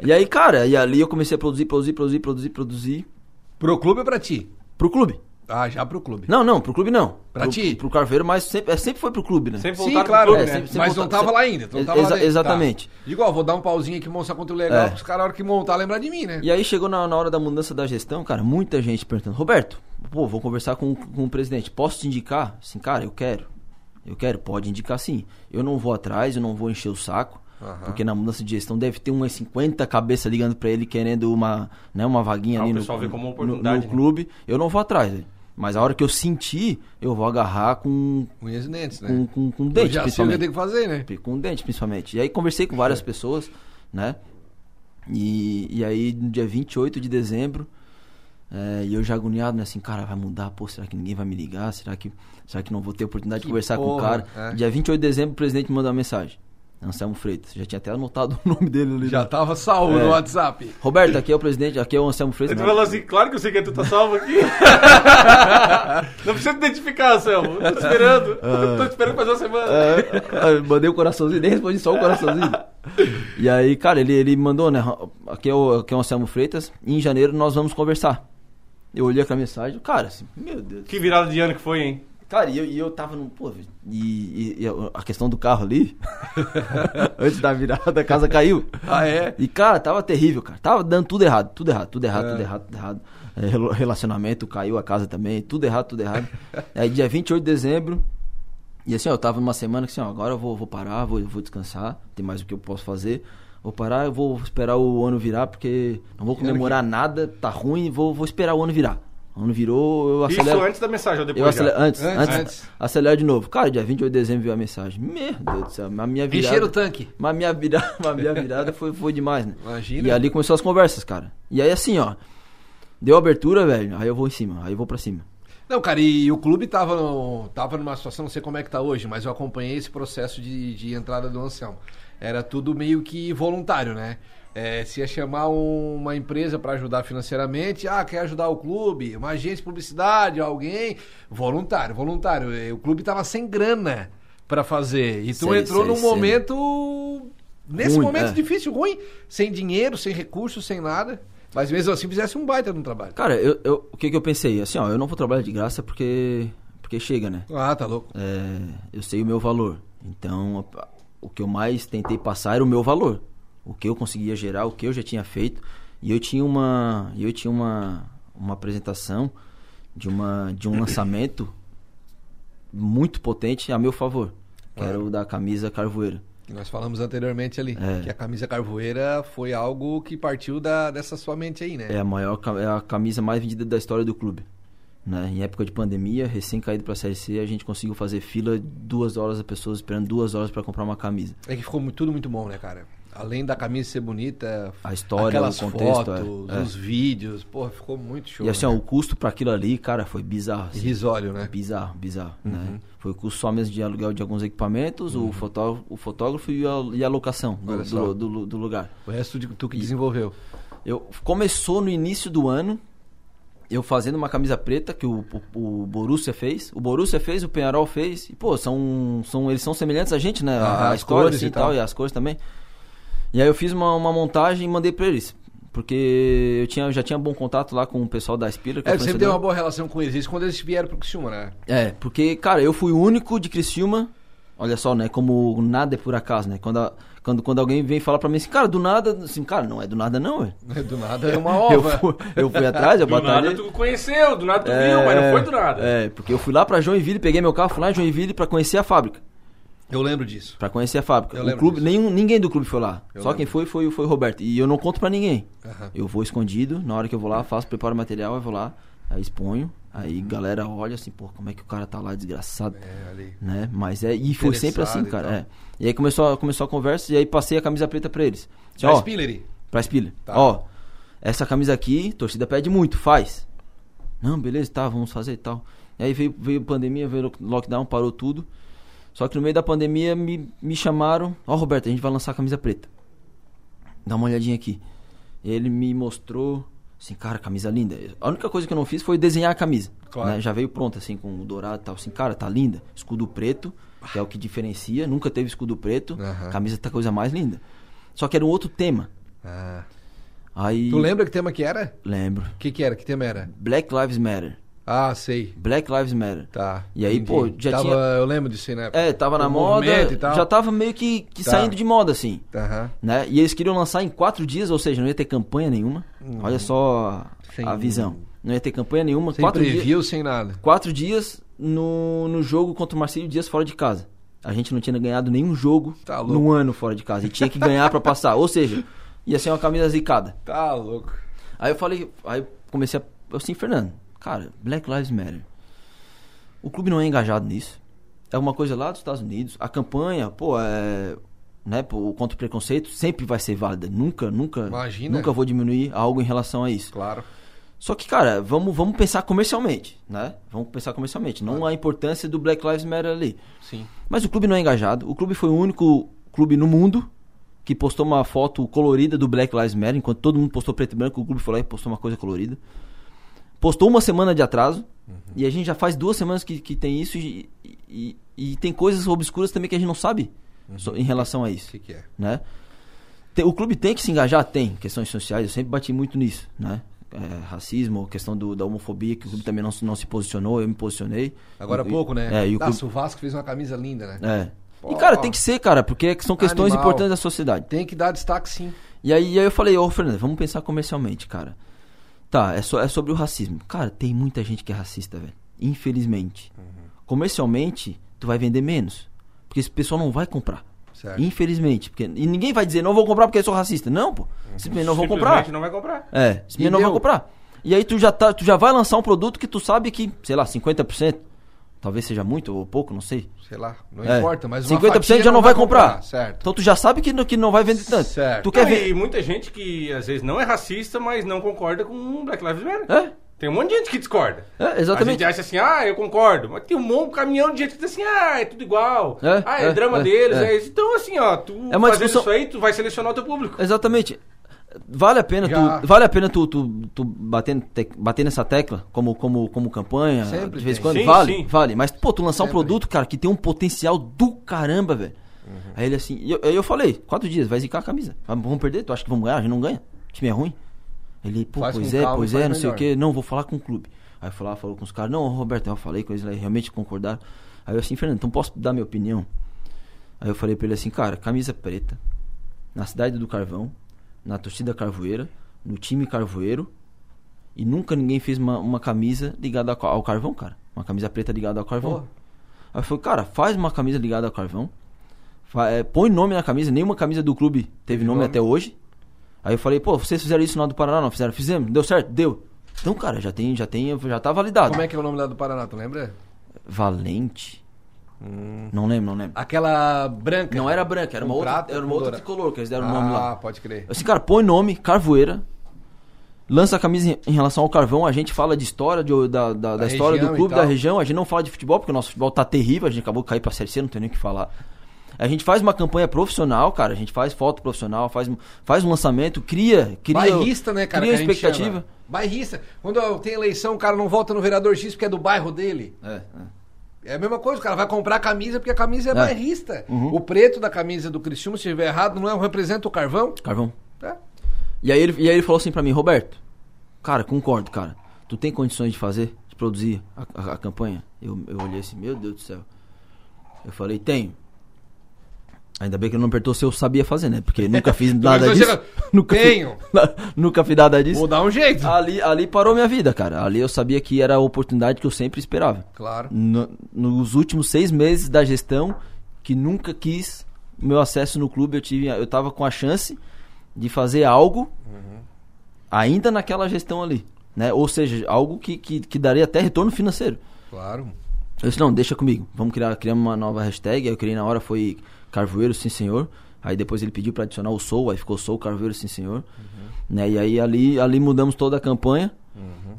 C: E aí, cara, e ali eu comecei a produzir, produzir, produzir, produzir, produzir
A: Pro clube ou pra ti?
C: pro clube.
A: Ah, já pro clube.
C: Não, não, pro clube não.
A: Pra
C: pro,
A: ti?
C: Pro Carveiro, mas sempre, é, sempre foi pro clube, né?
B: Sempre
A: Sim,
B: voltaram pro
A: claro,
B: clube,
C: é,
B: né?
C: sempre-
A: mas não tava lá ainda. tu Não
C: Exa-
A: tava lá dentro.
C: exatamente.
A: Tá. Igual, vou dar um pauzinho aqui, mostrar conteúdo legal
C: É.
A: pros caras, na hora que montar, lembrar de mim, né?
C: E aí chegou na, na hora da mudança da gestão, cara, muita gente perguntando, Roberto, pô, vou conversar com, com o presidente, posso te indicar? Assim, cara, eu quero. Eu quero, pode indicar sim. Eu não vou atrás, eu não vou encher o saco.
A: Aham.
C: Porque na mudança de gestão deve ter umas 50 cabeças ligando pra ele querendo uma, né, uma vaguinha
B: Ah,
C: ali
B: o
C: no,
B: pessoal vê como uma
C: no-
B: oportunidade,
C: no
B: né?
C: clube. Eu não vou atrás, velho. Mas a hora que eu sentir, eu vou agarrar com,
A: Unhas e dentes, né?
C: com, com, com
A: Eu
C: dente,
A: já sei o que eu tenho que fazer, né?
C: Com dente, principalmente. E aí conversei com várias pessoas, né? E, e aí no dia 28 de dezembro, é, e eu já agoniado, né? Assim, cara, vai mudar, pô, será que ninguém vai me ligar? Será que, será que não vou ter oportunidade de
A: Que
C: conversar com o
A: porra,
C: cara?
A: é.
C: Dia 28 de dezembro, o presidente me mandou uma mensagem. Anselmo Freitas. Já tinha até anotado [LAUGHS] o nome dele ali.
A: Já
C: né?
A: tava salvo
C: É.
A: no WhatsApp.
C: Roberto, aqui é o presidente, aqui é o Anselmo
B: Ele
C: Freitas.
B: falou assim, claro que eu sei que tu tá salvo aqui. [LAUGHS] não precisa te identificar, Anselmo. Eu Tô esperando. Tô esperando fazer uma semana.
C: É, eu mandei o coraçãozinho, nem respondi só o coraçãozinho. E aí, cara, ele, ele mandou, né? Aqui é, o, aqui é o Anselmo Freitas. E em janeiro nós vamos conversar. Eu olhei aquela mensagem, cara, assim, meu Deus.
B: Que virada de ano que foi, hein?
C: Cara, e eu, e eu tava num. Pô, e, e- e a questão do carro ali. [LAUGHS] antes da virada, a casa caiu.
A: Ah, é?
C: E, cara, tava terrível, cara. Tava dando tudo errado, tudo errado, tudo errado,
A: É.
C: tudo errado, tudo errado. É, relacionamento caiu, a casa também, tudo errado, tudo errado. [LAUGHS] Aí, dia 28 de dezembro. E assim, ó, eu tava numa semana que assim, ó, agora eu vou, vou parar, vou, vou descansar, tem mais o que eu posso fazer. Vou parar, eu vou esperar o ano virar, porque não vou comemorar nada, tá ruim, vou, vou esperar o ano virar. O ano virou, eu
B: Isso
C: acelero.
B: antes da mensagem ou depois
C: Eu acelero, antes,
A: Antes,
C: antes,
A: antes.
C: acelero de novo. Cara, dia 28 de dezembro veio a mensagem. Meu Deus do céu, mas minha virada.
A: Encheram o tanque.
C: Mas minha virada, [LAUGHS] mas minha virada foi, foi demais, né?
A: Imagina.
C: E ali começou as conversas, cara. E aí assim, ó. Deu abertura, velho. Aí eu vou em cima, aí eu vou pra cima.
A: Não, cara, e o clube tava, no- tava numa situação, não sei como é que tá hoje, mas eu acompanhei esse processo de, de entrada do Anselmo. Era tudo meio que voluntário, né? É, se ia chamar um- uma empresa para ajudar financeiramente, ah, quer ajudar o clube, uma agência de publicidade, alguém, voluntário, voluntário. E O clube tava sem grana para fazer. E tu
C: Série-
A: entrou
C: série
A: num
C: né?
A: momento nesse
C: Ruim,
A: momento
C: é.
A: difícil, ruim, sem dinheiro, sem recursos, sem nada. Mas mesmo assim fizesse um baita no trabalho.
C: Cara, eu, eu- o que que eu pensei? Assim, ó, eu não vou trabalhar de graça porque porque chega, né?
A: Ah, tá louco.
C: É, eu sei o meu valor. Então, o que eu mais tentei passar era o meu valor. O que eu conseguia gerar, o que eu já tinha feito. E eu tinha uma, eu tinha uma, uma apresentação de, uma, de um lançamento muito potente a meu favor. Que era o da camisa carvoeira.
A: Que nós falamos anteriormente ali.
C: É.
A: Que a camisa carvoeira foi algo que partiu da, dessa sua mente aí, né?
C: É a maior, é a camisa mais vendida da história do clube. Né? Em época de pandemia, recém caído pra Série C, a gente conseguiu fazer fila duas horas, as pessoas esperando duas horas para comprar uma camisa.
A: É que ficou tudo muito bom, né, cara? Além da camisa ser bonita,
C: A história,
A: aquelas
C: o contexto, é.
A: fotos,
C: É.
A: os vídeos, porra, ficou muito show.
C: e assim, ó,
A: né?
C: o custo para aquilo ali, cara, foi bizarro. assim.
A: Irrisório, né?
C: Bizarro, bizarro,
A: Uhum.
C: né? Foi o custo só mesmo de aluguel de alguns equipamentos, o, fotógrafo, o fotógrafo e a, e a locação do, do, do- do lugar.
A: O resto de, tu que desenvolveu.
C: Eu, começou no início do ano, eu fazendo uma camisa preta que o, o, o Borussia fez. O Borussia fez, o Penharol fez. E, pô, são, são, eles são semelhantes a gente, né?
A: Ah,
C: a, a
A: as
C: história
A: cores
C: assim,
A: e
C: e tal. e as cores também. E aí eu fiz uma, uma montagem e mandei pra eles. Porque eu, tinha, eu já tinha bom contato lá com o pessoal da Spira. que
A: É, sempre deu uma boa relação com eles, isso quando eles vieram pro Criciúma, né?
C: É, porque, cara, eu fui o único de Criciúma olha só, né? Como nada é por acaso, né? Quando, a- quando, quando alguém vem falar pra mim assim, cara, do nada, assim, cara, não é do nada não, velho. [LAUGHS]
A: Do nada é uma [LAUGHS]
C: Eu
A: ova.
C: fui, eu fui atrás, eu [LAUGHS]
B: Do nada
C: batalhei.
B: tu conheceu, do nada tu viu, mas não foi do nada.
C: É, porque eu fui lá pra Joinville, peguei meu carro, fui lá em Joinville pra conhecer a fábrica.
A: Eu lembro disso.
C: Pra conhecer a fábrica.
A: Eu
C: o clube,
A: disso.
C: nenhum, ninguém do clube foi lá.
A: Eu
C: Só
A: lembro.
C: quem foi, foi foi o Roberto. E eu não conto pra ninguém.
A: Aham.
C: Eu vou escondido, na hora que eu vou lá, faço, preparo o material, eu vou lá, aí exponho, aí galera olha assim, pô, como é que o cara tá lá desgraçado,
A: É, ali.
C: né? Mas é, e foi sempre assim,
A: e
C: cara.
A: tal.
C: É. E aí começou, a- começou a conversa e aí passei a camisa preta pra eles.
A: Pra
C: ó,
A: Spillery.
C: pra Spiller.
A: Tá.
C: Ó, essa camisa aqui, torcida pede muito, faz. Não, beleza, tá, vamos fazer e tal. E aí veio, veio pandemia, veio lockdown, parou tudo. Só que no meio da pandemia me, me chamaram, ó Roberto, a gente vai lançar a camisa preta. Dá uma olhadinha aqui. Ele me mostrou, assim, cara, camisa linda. A única coisa que eu não fiz foi desenhar a camisa.
A: Claro.
C: né? Já veio pronta, assim, com o dourado e tal. Assim, cara, tá linda. Escudo preto, que é o que diferencia. Nunca teve escudo preto. Camisa tá a coisa mais linda. Só que era um outro tema.
A: Ah.
C: Aí.
A: Tu lembra que tema que era?
C: Lembro.
A: O que que era? Que tema era?
C: Black Lives Matter.
A: Ah, sei.
C: Black Lives Matter.
A: Tá.
C: E aí, pô, já
A: Tava,
C: tinha-
A: Eu lembro disso aí na época.
C: É, tava na
A: O
C: moda.
A: e tal.
C: Já tava meio que, que
A: Tá.
C: saindo de moda, assim.
A: Aham.
C: Né? E eles queriam lançar em quatro dias, ou seja, não ia ter campanha nenhuma. Olha só a-
A: Sem-
C: a visão. Não ia ter campanha nenhuma.
A: Sem
C: quatro, dias,
A: preview, sem nada.
C: quatro dias no, no jogo contra o Marcílio Dias fora de casa. A gente não tinha ganhado nenhum jogo
A: Tá
C: num ano fora de casa. E tinha que ganhar pra passar. Ou seja, ia ser uma camisa zicada.
A: Tá louco.
C: Aí eu falei, aí comecei a. Eu assim, Fernando, cara, Black Lives Matter. O clube não é engajado nisso. É uma coisa lá dos Estados Unidos. A campanha, pô, é. Né, pô, contra o preconceito sempre vai ser válida. Nunca, nunca.
A: Imagina.
C: Nunca vou diminuir algo em relação a isso.
A: Claro.
C: Só que, cara, vamos, vamos pensar comercialmente, né? Vamos pensar comercialmente. Não a importância do Black Lives Matter ali.
A: Sim.
C: Mas o clube não é engajado. O clube foi o único clube no mundo que postou uma foto colorida do Black Lives Matter, enquanto todo mundo postou preto e branco, o clube foi lá e postou uma coisa colorida. Postou uma semana de atraso, e a gente já faz duas semanas que, que tem isso, e, e- e tem coisas obscuras também que a gente não sabe so- em relação a
A: O
C: isso,
A: que que é?
C: né? O clube tem que se engajar? Tem. Questões sociais, eu sempre bati muito nisso, né? É, racismo, questão do- da homofobia, que o clube também não, se- não se posicionou, eu me posicionei.
A: Agora há pouco, né?
C: É, e o clube,
A: Nossa, o Vasco fez uma camisa linda, né?
C: é.
A: Pô.
C: E cara, tem que ser, cara, porque são questões
A: Animal.
C: importantes da sociedade.
A: Tem que dar destaque sim.
C: E aí, aí eu falei, ô Fernando, vamos pensar comercialmente, cara. Tá, é, so- é sobre o racismo. Cara, tem muita gente que é racista, velho. Infelizmente. Comercialmente, tu vai vender menos. Porque esse pessoal não vai comprar.
A: Certo.
C: Infelizmente. Porque, e ninguém vai dizer, não vou comprar porque eu sou racista. Não, pô. Simplesmente não vou comprar.
B: Não vai comprar.
C: É, simplesmente não vou comprar. E aí tu já, tá, tu já vai lançar um produto que tu sabe que, sei lá, 50%. Talvez seja muito ou pouco, não sei.
A: Sei lá, não
C: É,
A: importa, mas uma
C: 50%
A: fatia
C: já não vai comprar.
A: Certo.
C: Então tu já sabe que, não- que não vai vender tanto.
A: Certo.
C: Tu quer
B: Não,
C: ver.
B: E muita gente que às vezes não é racista, mas não concorda com Black Lives Matter.
C: É,
B: Tem um monte de gente que discorda.
C: é,
B: A
C: exatamente.
B: gente acha assim, ah, eu concordo. Mas tem um monte, um caminhão de gente que diz assim, ah, é tudo igual.
C: É,
B: ah, é,
C: é,
B: drama
C: é,
B: deles,
C: é.
B: é. Então, assim, ó, tu
C: É uma
B: fazendo
C: discussão-
B: isso aí, tu vai selecionar o teu público.
C: Exatamente. Vale a pena
A: Já.
C: tu, vale a pena tu, tu, tu bater, te- bater nessa tecla como, como, como campanha,
A: Sempre
C: de vez em quando,
B: Sim,
C: vale,
B: sim.
C: vale. Mas, pô, tu lançar um
A: Sempre.
C: produto, cara, que tem um potencial do caramba, velho.
A: Uhum.
C: Aí ele assim, eu, aí eu falei, quatro dias, vai zicar a camisa. Ah, Vamos perder? Tu acha que vamos ganhar? A gente não ganha. O time é ruim. Ele, pô,
A: Faz
C: pois é,
A: calma
C: pois é, não sei
A: melhor.
C: o que. Não, vou falar com o clube. Aí eu falava, falou com os caras, não, Roberto, eu falei com eles, lá, e realmente concordaram. Aí eu assim, Fernando, então posso dar minha opinião? Aí eu falei pra ele assim, cara, camisa preta, na cidade do Carvão, na torcida carvoeira, no time carvoeiro, e nunca ninguém fez uma, uma camisa ligada ao, ao carvão, cara. Uma camisa preta ligada ao carvão.
A: Pô.
C: Aí eu falei, cara, faz uma camisa ligada ao carvão. fa- é, põe nome na camisa, nenhuma camisa do clube teve
A: Teve
C: nome,
A: nome.
C: até hoje. Aí eu falei, pô, vocês fizeram isso lá do Paraná, não fizeram? Fizemos, deu certo? Deu. Então, cara, já tem, já tem, já tá validado.
A: Como é que é o nome lá do Paraná, tu lembra?
C: Valente? Não lembro, não lembro.
A: Aquela branca.
C: Não era branca, era uma
A: Com
C: outra,
A: prata,
C: era uma outra
A: dourado.
C: tricolor que eles deram o nome lá.
A: Ah, pode crer.
C: Assim, cara, põe nome, carvoeira. Lança a camisa em, em relação ao carvão. A gente fala de história, de- da, da, da história do clube, da região. A gente não fala de futebol, porque o nosso futebol tá terrível. A gente acabou de cair pra Série C, não tem nem o que falar. A gente faz uma campanha profissional, cara. A gente faz foto profissional, faz, um- faz um lançamento, cria. cria
A: Bairrista, né, cara?
C: Cria
A: que
C: expectativa.
A: Bairrista. Quando tem eleição, o cara não vota no vereador X porque é do bairro dele.
C: É, é.
A: É a mesma coisa, o cara vai comprar a camisa porque a camisa é,
C: É.
A: bairrista.
C: Uhum.
A: O preto da camisa do Cristiano, se estiver errado, não é, representa o carvão?
C: Carvão.
A: É.
C: E aí, ele, e aí ele falou assim pra mim, Roberto, cara, concordo, cara. Tu tem condições de fazer, de produzir a, a- a campanha? Eu, eu olhei assim, meu Deus do céu. Eu falei, tenho. Ainda bem que ele não apertou se eu sabia fazer, né? Porque nunca fiz [LAUGHS] nada disso. [LAUGHS] Nunca
A: Tenho.
C: fiz, nunca fiz nada disso.
A: Vou dar um jeito.
C: Ali, ali parou minha vida, cara. Ali eu sabia que era a oportunidade que eu sempre esperava.
A: Claro.
C: No- nos últimos seis meses da gestão, que nunca quis meu acesso no clube, eu tive, eu tava com a chance de fazer algo ainda naquela gestão ali, né? Ou seja, algo que, que, que daria até retorno financeiro.
A: Claro.
C: Eu disse, não, deixa comigo. Vamos criar, criamos uma nova hashtag. Eu criei na hora, foi Carvoeiro Sim Senhor. Aí depois ele pediu pra adicionar o Soul, aí ficou Soul Carvoeiro Sim Senhor. Né? E aí ali, ali mudamos toda a campanha.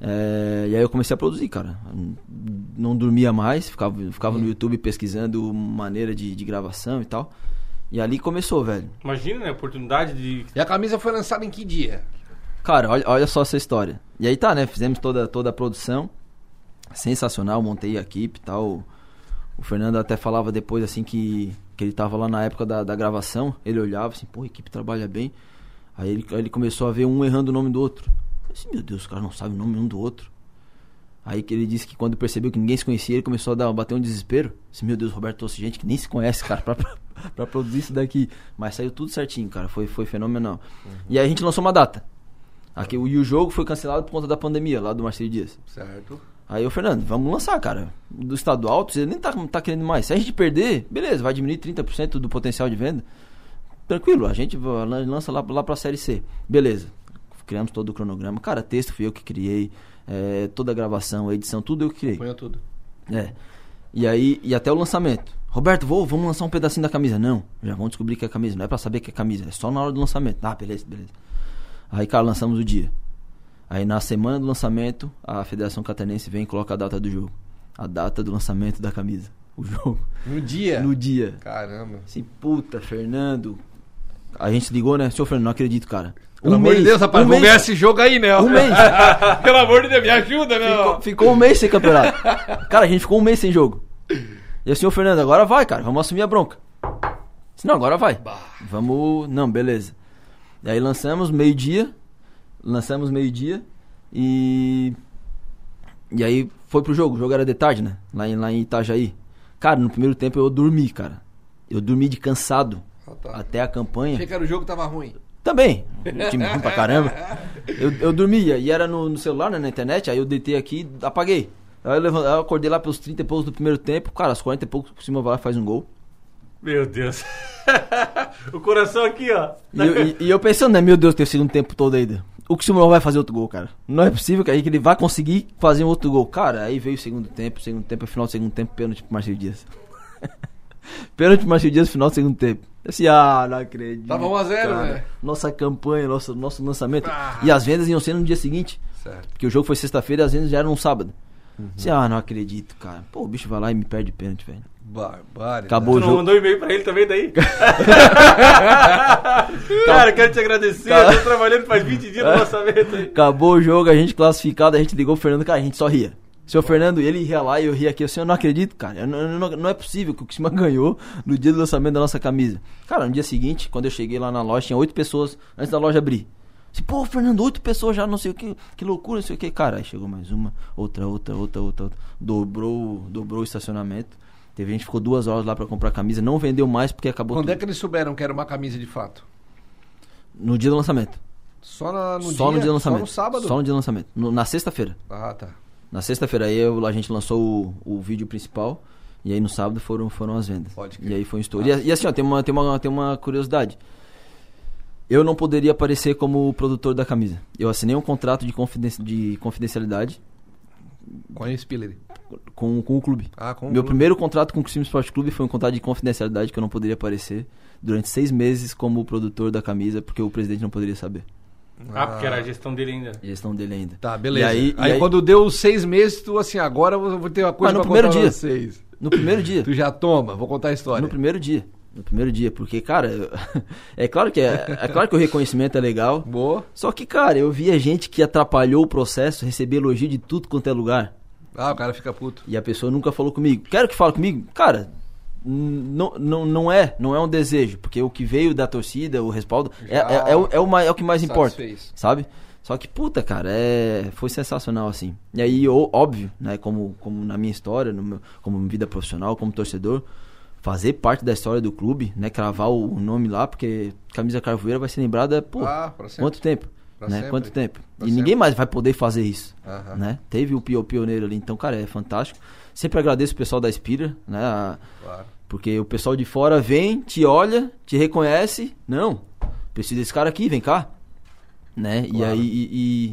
C: É, e aí eu comecei a produzir, cara. Não dormia mais, ficava, ficava no YouTube pesquisando maneira de, de gravação e tal. E ali começou, velho.
B: Imagina, né? A oportunidade de.
A: E a camisa foi lançada em que dia?
C: Cara, olha, olha só essa história. E aí tá, né? Fizemos toda, toda a produção. Sensacional, montei a equipe e tal. O Fernando até falava depois, assim, que, que ele tava lá na época da, da gravação. Ele olhava assim, pô, a equipe trabalha bem. Aí ele, aí ele começou a ver um errando o nome do outro. Eu disse, meu Deus, os caras não sabem o nome um do outro. Aí que ele disse que quando percebeu que ninguém se conhecia, ele começou a dar, bater um desespero. Disse, meu Deus, Roberto trouxe gente que nem se conhece, cara, pra, [LAUGHS] pra, pra produzir isso daqui. Mas saiu tudo certinho, cara. Foi, foi fenomenal. E aí a gente lançou uma data. Aqui, o- e o jogo foi cancelado por conta da pandemia, lá do Marcelo Dias.
A: Certo.
C: Aí o Fernando, vamos lançar, cara. Do estadual, você nem tá, tá querendo mais. Se a gente perder, beleza, vai diminuir 30% do potencial de venda. Tranquilo, a gente lança lá, lá pra Série C. Beleza. Criamos todo o cronograma. Cara, texto fui eu que criei. é, toda a gravação, a edição, tudo eu que criei.
A: Ponha tudo.
C: É. E aí, e até o lançamento. Roberto, vou, vamos lançar um pedacinho da camisa. Não, já vamos descobrir que é camisa. Não é pra saber que é camisa, é só na hora do lançamento. Ah, beleza, beleza. Aí, cara, lançamos o dia. Aí, na semana do lançamento, a Federação Catarinense vem e coloca a data do jogo. A data do lançamento da camisa. O jogo.
A: No dia?
C: No dia.
A: Caramba.
C: Assim, puta, Fernando. A gente ligou, né? Senhor Fernando, não acredito, cara.
A: Pelo amor de Deus, rapaz,
C: um
A: vamos
C: mês,
A: ganhar esse jogo aí, né?
C: um [LAUGHS] mês.
A: Pelo amor de Deus, me ajuda, né?
C: Ficou, ficou um mês sem campeonato. Cara, a gente ficou um mês sem jogo. E assim, ô Fernando, agora vai, cara, vamos assumir a bronca. Disse, não, agora vai. Vamos. Não, beleza. E aí lançamos meio-dia. Lançamos meio-dia. E. E aí foi pro jogo. O jogo era de tarde, né? Lá em, lá em Itajaí. Cara, no primeiro tempo eu dormi, cara. Eu dormi de cansado.
A: Ah, tá.
C: Até a campanha.
A: Achei que era o jogo que tava ruim.
C: Também. Um time ruim pra caramba. Eu, eu dormia e era no, no celular, né, na internet, aí eu deitei aqui e apaguei. Aí eu, levan- aí eu acordei lá pelos 30 e poucos do primeiro tempo, cara, aos 40 e poucos por cima vai lá e faz um gol.
B: Meu Deus. [LAUGHS] o coração aqui, ó.
C: E, eu- e- e eu pensando, né, meu Deus, tem o segundo tempo todo ainda. O Cristiano vai fazer outro gol, cara. Não é possível que aí que ele vai conseguir fazer um outro gol. Cara, aí veio o segundo tempo, segundo tempo, final do segundo tempo, pênalti pro Marcelo Dias. [LAUGHS] pênalti pro Marcelo Dias, final do segundo tempo. Eu Assim, ah, não acredito.
A: Tava 1 a 0,
C: cara.
A: né?
C: Nossa campanha, nosso, nosso lançamento.
A: Ah.
C: E as vendas iam ser no dia seguinte.
A: Certo.
C: Porque o jogo foi sexta-feira e as vendas já eram no sábado. Assim, ah, não acredito, cara. Pô, o bicho vai lá e me perde pênalti, velho.
A: Barbárie.
C: Acabou.
B: Tu
C: o
B: não
C: jogo-
B: mandou e-mail pra ele também daí? [LAUGHS] Cara, quero te agradecer. Eu tô trabalhando faz 20 dias no lançamento aí.
C: Acabou o jogo, a gente classificado, a gente ligou o Fernando, cara, a gente só ria. Seu Fernando, ele ria lá e eu ria aqui. Assim, eu não acredito, cara. Eu não, não- não é possível que o Criciúma [LAUGHS] ganhou no dia do lançamento da nossa camisa. Cara, no dia seguinte, quando eu cheguei lá na loja, tinha oito pessoas antes da loja abrir. Assim, pô, Fernando, oito pessoas já, não sei o que, que loucura, não sei o que. Cara, aí chegou mais uma, outra, outra, outra, outra, outra. Dobrou, dobrou o estacionamento. Teve gente que ficou duas horas lá pra comprar camisa, não vendeu mais porque acabou
A: Quando
C: tudo.
A: é que eles souberam que era uma camisa de fato?
C: No dia do lançamento.
A: Só na- no
C: só
A: dia,
C: no dia do lançamento.
A: Só no sábado?
C: Só no dia do lançamento. No- na sexta-feira.
A: Ah, tá.
C: Na sexta-feira aí eu- a gente lançou o, o vídeo principal. E aí no sábado foram, foram as vendas.
A: Pode crer.
C: E aí foi um estouro. E, a- e assim, ó, tem uma, tem, uma, tem uma curiosidade. Eu não poderia aparecer como produtor da camisa. Eu assinei um contrato de, confiden de confidencialidade
A: Com a Spiller.
C: Com, com o clube.
A: Ah, com o
C: Meu
A: clube.
C: primeiro contrato com o Criciúma Esporte Clube foi um contrato de confidencialidade que eu não poderia aparecer durante seis meses como produtor da camisa, porque o presidente não poderia saber.
B: Ah, porque era a gestão dele ainda.
C: Gestão dele ainda.
A: Tá, beleza.
C: E aí-
A: aí,
C: e aí-
A: quando deu os seis meses, tu assim, agora eu vou ter uma coisa
C: Ah, no
A: pra
C: primeiro
A: contar
C: dia.
A: pra vocês.
C: No primeiro dia.
A: Tu já toma, vou contar a história.
C: No primeiro dia. No primeiro dia, porque, cara, eu- [LAUGHS] é claro que é, é claro que o reconhecimento é legal.
A: Boa.
C: Só que, cara, eu via gente que atrapalhou o processo, receber elogio de tudo quanto é lugar.
A: Ah, o cara fica puto.
C: E a pessoa nunca falou comigo. Quero que fale comigo? Cara, não, não, não é, não é um desejo, porque o que veio da torcida, o respaldo, é, é, é o, é, o, é o que mais importa.
A: Satisfez.
C: Sabe? Só que, puta, cara, é... foi sensacional, assim. E aí, óbvio, né, como, como na minha história, no meu, como vida profissional, como torcedor, fazer parte da história do clube, né? Cravar o nome lá, porque camisa carvoeira vai ser lembrada, pô,
A: Ah,
C: quanto tempo? Né?
A: sempre.
C: Quanto tempo?
A: Pra
C: e ninguém mais vai poder fazer isso, né? Teve o pio- pioneiro ali, então, cara, é fantástico. Sempre agradeço o pessoal da Spira, né? a-
A: Claro.
C: porque o pessoal de fora vem, te olha, te reconhece. Não, preciso desse cara aqui, vem cá. Né? E
A: Claro.
C: aí e,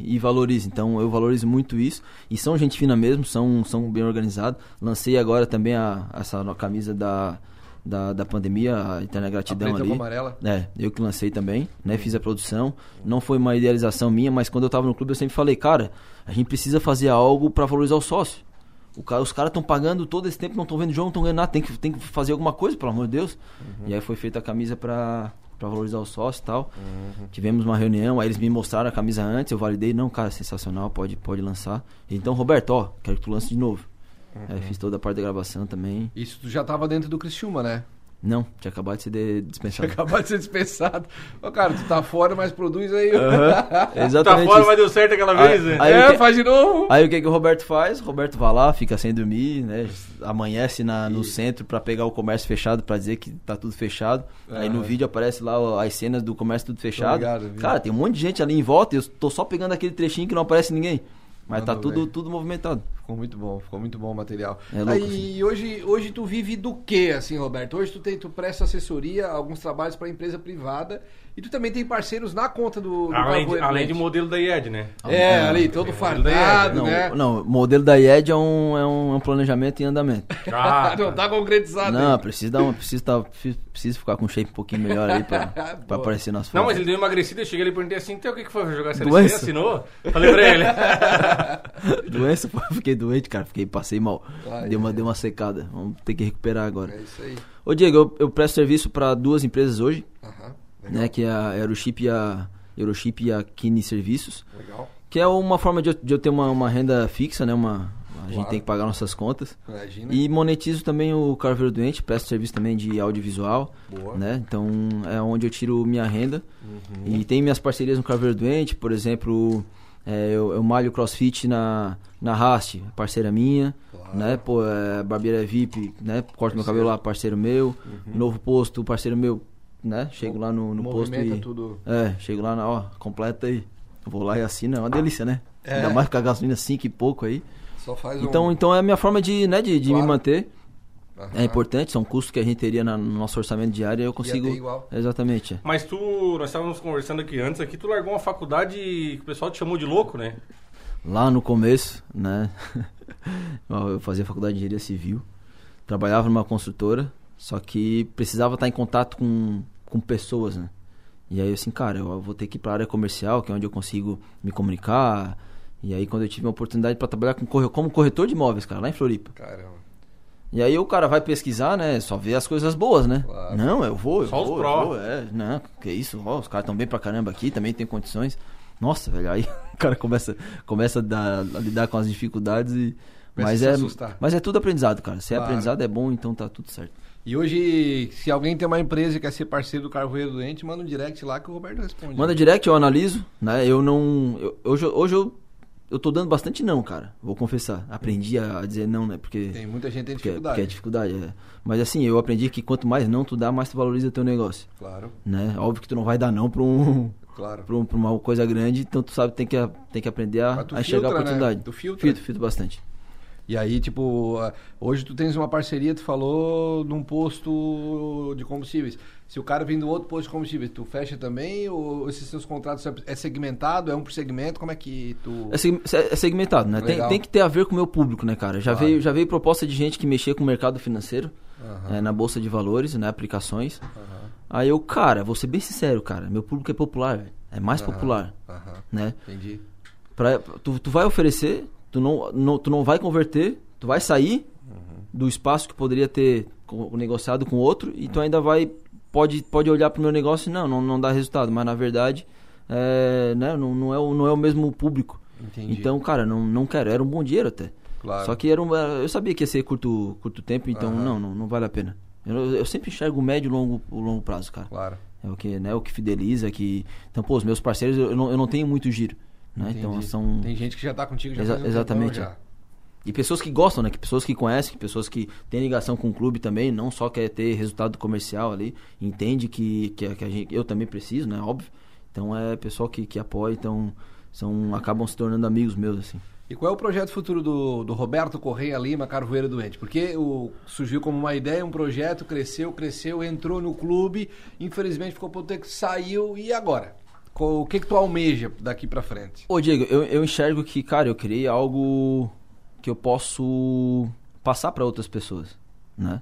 C: e- e valoriza. Então eu valorizo muito isso. E são gente fina mesmo, são, são bem organizados. Lancei agora também a, essa camisa da, da, da pandemia, a Eterna
A: A
C: Gratidão
A: preta
C: ali.
A: com amarela.
C: É, eu que lancei também, né? Fiz a produção. Não foi uma idealização minha, mas quando eu tava no clube eu sempre falei, cara, a gente precisa fazer algo pra valorizar o sócio. O cara, os caras estão pagando todo esse tempo, não estão vendo jogo, não estão ganhando nada, tem que, tem que fazer alguma coisa, pelo amor de Deus. E aí foi feita a camisa pra, pra valorizar o sócio e tal. Tivemos uma reunião, aí eles me mostraram a camisa antes, eu validei, não, cara, sensacional, pode, pode lançar. Então, Roberto, ó, quero que tu lance de novo. Aí fiz toda a parte da gravação também.
A: Isso tu já tava dentro do Criciúma, né?
C: Não, tinha acabado de ser de-
A: Tinha
C: dispensado.
A: acabado de ser dispensado. Ô, cara, tu tá fora, mas produz aí. [LAUGHS]
B: Tá
C: Exatamente.
B: fora,
C: isso.
B: mas deu certo aquela
C: Aí-
B: vez, né?
C: aí-
A: é,
C: que-
A: faz de novo.
C: Aí o que, que o Roberto faz? O Roberto vai lá, fica sem dormir, né? Amanhece na, no centro pra pegar o comércio fechado pra dizer que tá tudo fechado. Aí no
A: Aham.
C: vídeo aparece lá as cenas do comércio tudo fechado.
A: vi.
C: Cara, tem um monte de gente ali em volta e eu tô só pegando aquele trechinho que não aparece ninguém. Mas tá
A: Manda
C: tudo, tudo movimentado.
A: Ficou muito bom, ficou muito bom o material.
C: É louco,
A: Aí hoje, hoje tu vive do que, assim, Roberto? Hoje tu, tem, tu presta assessoria, alguns trabalhos pra empresa privada e tu também tem parceiros na conta do, do
B: Além, de, além de modelo da IED, né?
A: É,
C: Ah,
A: ali, todo
B: é,
A: fardado,
C: Não,
A: né?
C: não, o modelo da IED é um, é um, é um planejamento em andamento. [LAUGHS]
B: Ah,
A: não tá concretizado.
C: não,
A: ainda.
C: precisa dar uma, precisa, tá, precisa ficar com um shape um pouquinho melhor aí pra, [LAUGHS] pra aparecer nas fotos.
B: Não, mas ele deu emagrecida, eu cheguei ali e perguntei assim, então o que que foi? Jogar C?
C: Doença.
B: Assinou? Falei pra ele. [LAUGHS]
C: Doença, pô, fiquei doente, cara. Fiquei, passei mal.
A: Ai,
C: deu, uma,
A: ai.
C: deu uma secada. Vamos ter que recuperar agora.
A: É isso aí.
C: Ô, Diego, eu, eu presto serviço pra duas empresas hoje,
A: Aham, legal.
C: né? Que é a Euroship e a, Euroship e a Kine Serviços.
A: Legal.
C: Que é uma forma de eu, de eu ter uma, uma renda fixa, né? Uma, a gente
A: Claro.
C: tem que pagar nossas contas.
A: Imagina.
C: E monetizo também o Carveiro Doente, presto serviço também de audiovisual,
A: Boa.
C: né? Então é onde eu tiro minha renda.
A: Uhum.
C: E tem minhas parcerias no Carveiro Doente, por exemplo, é, eu, eu malho crossfit na, na Rast, parceira minha,
A: Claro.
C: né? Pô, é, barbeira VIP, né? Corto meu cabelo lá, parceiro meu. Novo posto, parceiro meu, né? Chego lá no, no posto e...
A: tudo.
C: É, chego lá, na, ó, completa aí. Vou lá e assino, é uma delícia, né?
A: É.
C: Ainda mais com a gasolina 5 e pouco aí.
A: Só faz
C: Então,
A: um...
C: então é a minha forma de, né, de, de
A: Claro.
C: me manter.
A: Aham.
C: É importante, são custos que a gente teria na- no nosso orçamento diário e eu consigo.
A: igual.
C: Exatamente.
B: Mas tu, nós estávamos conversando aqui antes, aqui tu largou uma faculdade que o pessoal te chamou de louco, né?
C: Lá no começo, né? [LAUGHS] eu fazia faculdade de engenharia civil, trabalhava numa construtora, só que precisava estar em contato com, com pessoas, né? E aí, assim, cara, eu vou ter que ir para a área comercial, que é onde eu consigo me comunicar. E aí, quando eu tive uma oportunidade para trabalhar com como corretor de imóveis, cara, lá em Floripa.
A: Caramba.
C: E aí o cara vai pesquisar, né? Só vê as coisas boas, né?
A: Claro.
C: Não, eu vou, eu
B: Só os
C: vou, eu
B: pró.
C: vou, é, não, que isso, ó, os caras estão bem pra caramba aqui, também tem condições. Nossa, velho, aí [LAUGHS] o cara começa, começa a, dar- a lidar com as dificuldades e. Mas é,
A: assustar.
C: mas é tudo aprendizado, cara. Se é
A: Claro.
C: aprendizado é bom, então tá tudo certo.
A: E hoje, se alguém tem uma empresa e quer ser parceiro do Carvoeiro Doente, manda um direct lá que o Roberto responde.
C: Manda direct, eu analiso, né? Eu não. eu- hoje, hoje eu, eu tô dando bastante não, cara. Vou confessar. Aprendi a, a dizer não, né? Porque.
A: Tem muita gente que tem
C: porque,
A: dificuldade.
C: porque é dificuldade, é. Mas assim, eu aprendi que quanto mais não tu dá, mais tu valoriza teu negócio.
A: Claro,
C: né? Óbvio que tu não vai dar não pra, um,
A: claro.
C: pra, um- pra uma coisa grande, então tu sabe tem que tem que aprender a, a enxergar
A: filtra,
C: a oportunidade.
A: né? Tu filtra.
C: Filtro, filtro bastante.
A: E aí, tipo, hoje tu tens uma parceria, tu falou, num posto de combustíveis. Se o cara vem do outro posto de combustíveis, tu fecha também? Ou esses seus contratos é segmentado? É um por segmento? Como é que tu.
C: É, é segmentado, né? Tem, tem que ter a ver com o meu público, né, cara? Já,
A: Claro.
C: veio, já veio proposta de gente que mexia com o mercado financeiro,
A: Aham,
C: é, na bolsa de valores, né? Aplicações.
A: aham,
C: Aí eu, cara, vou ser bem sincero, cara. Meu público é popular, velho. É mais
A: Aham.
C: popular, né?
A: Entendi.
C: Pra, tu, tu vai oferecer, tu não, não- tu não vai converter, tu vai sair do espaço que poderia ter negociado com outro e tu ainda vai pode pode olhar pro meu negócio e não não, não dá resultado, mas na verdade é, né, não, não é o, não é o mesmo público.
A: Entendi.
C: Então, cara, não, não quero, era um bom dinheiro até.
A: Claro.
C: Só que era um, eu sabia que ia ser curto curto tempo, então
A: Aham.
C: não, não não vale a pena. Eu, eu sempre enxergo o médio e longo o longo prazo, cara.
A: Claro.
C: É o que, né, o que fideliza, que então, pô, os meus parceiros eu não, eu não tenho muito giro, né? Então são
A: Tem gente que já tá contigo já
C: Exa-
A: um
C: exatamente,
A: tempão já.
C: E pessoas que gostam, né? Que pessoas que conhecem, que pessoas que têm ligação com o clube também, não só quer ter resultado comercial ali, entende que, que, que a gente, eu também preciso, né? Óbvio. Então é pessoal que, que apoia, então são, acabam se tornando amigos meus, assim.
A: E qual é o projeto futuro do, do Roberto Correia Lima, Carvoeiro Doente? Porque o, surgiu como uma ideia, um projeto, cresceu, cresceu, entrou no clube, infelizmente ficou por ter que saiu, e agora? O que, que tu almeja daqui pra frente?
C: Ô, Diego, eu, eu enxergo que, cara, eu criei algo que eu posso passar para outras pessoas, né?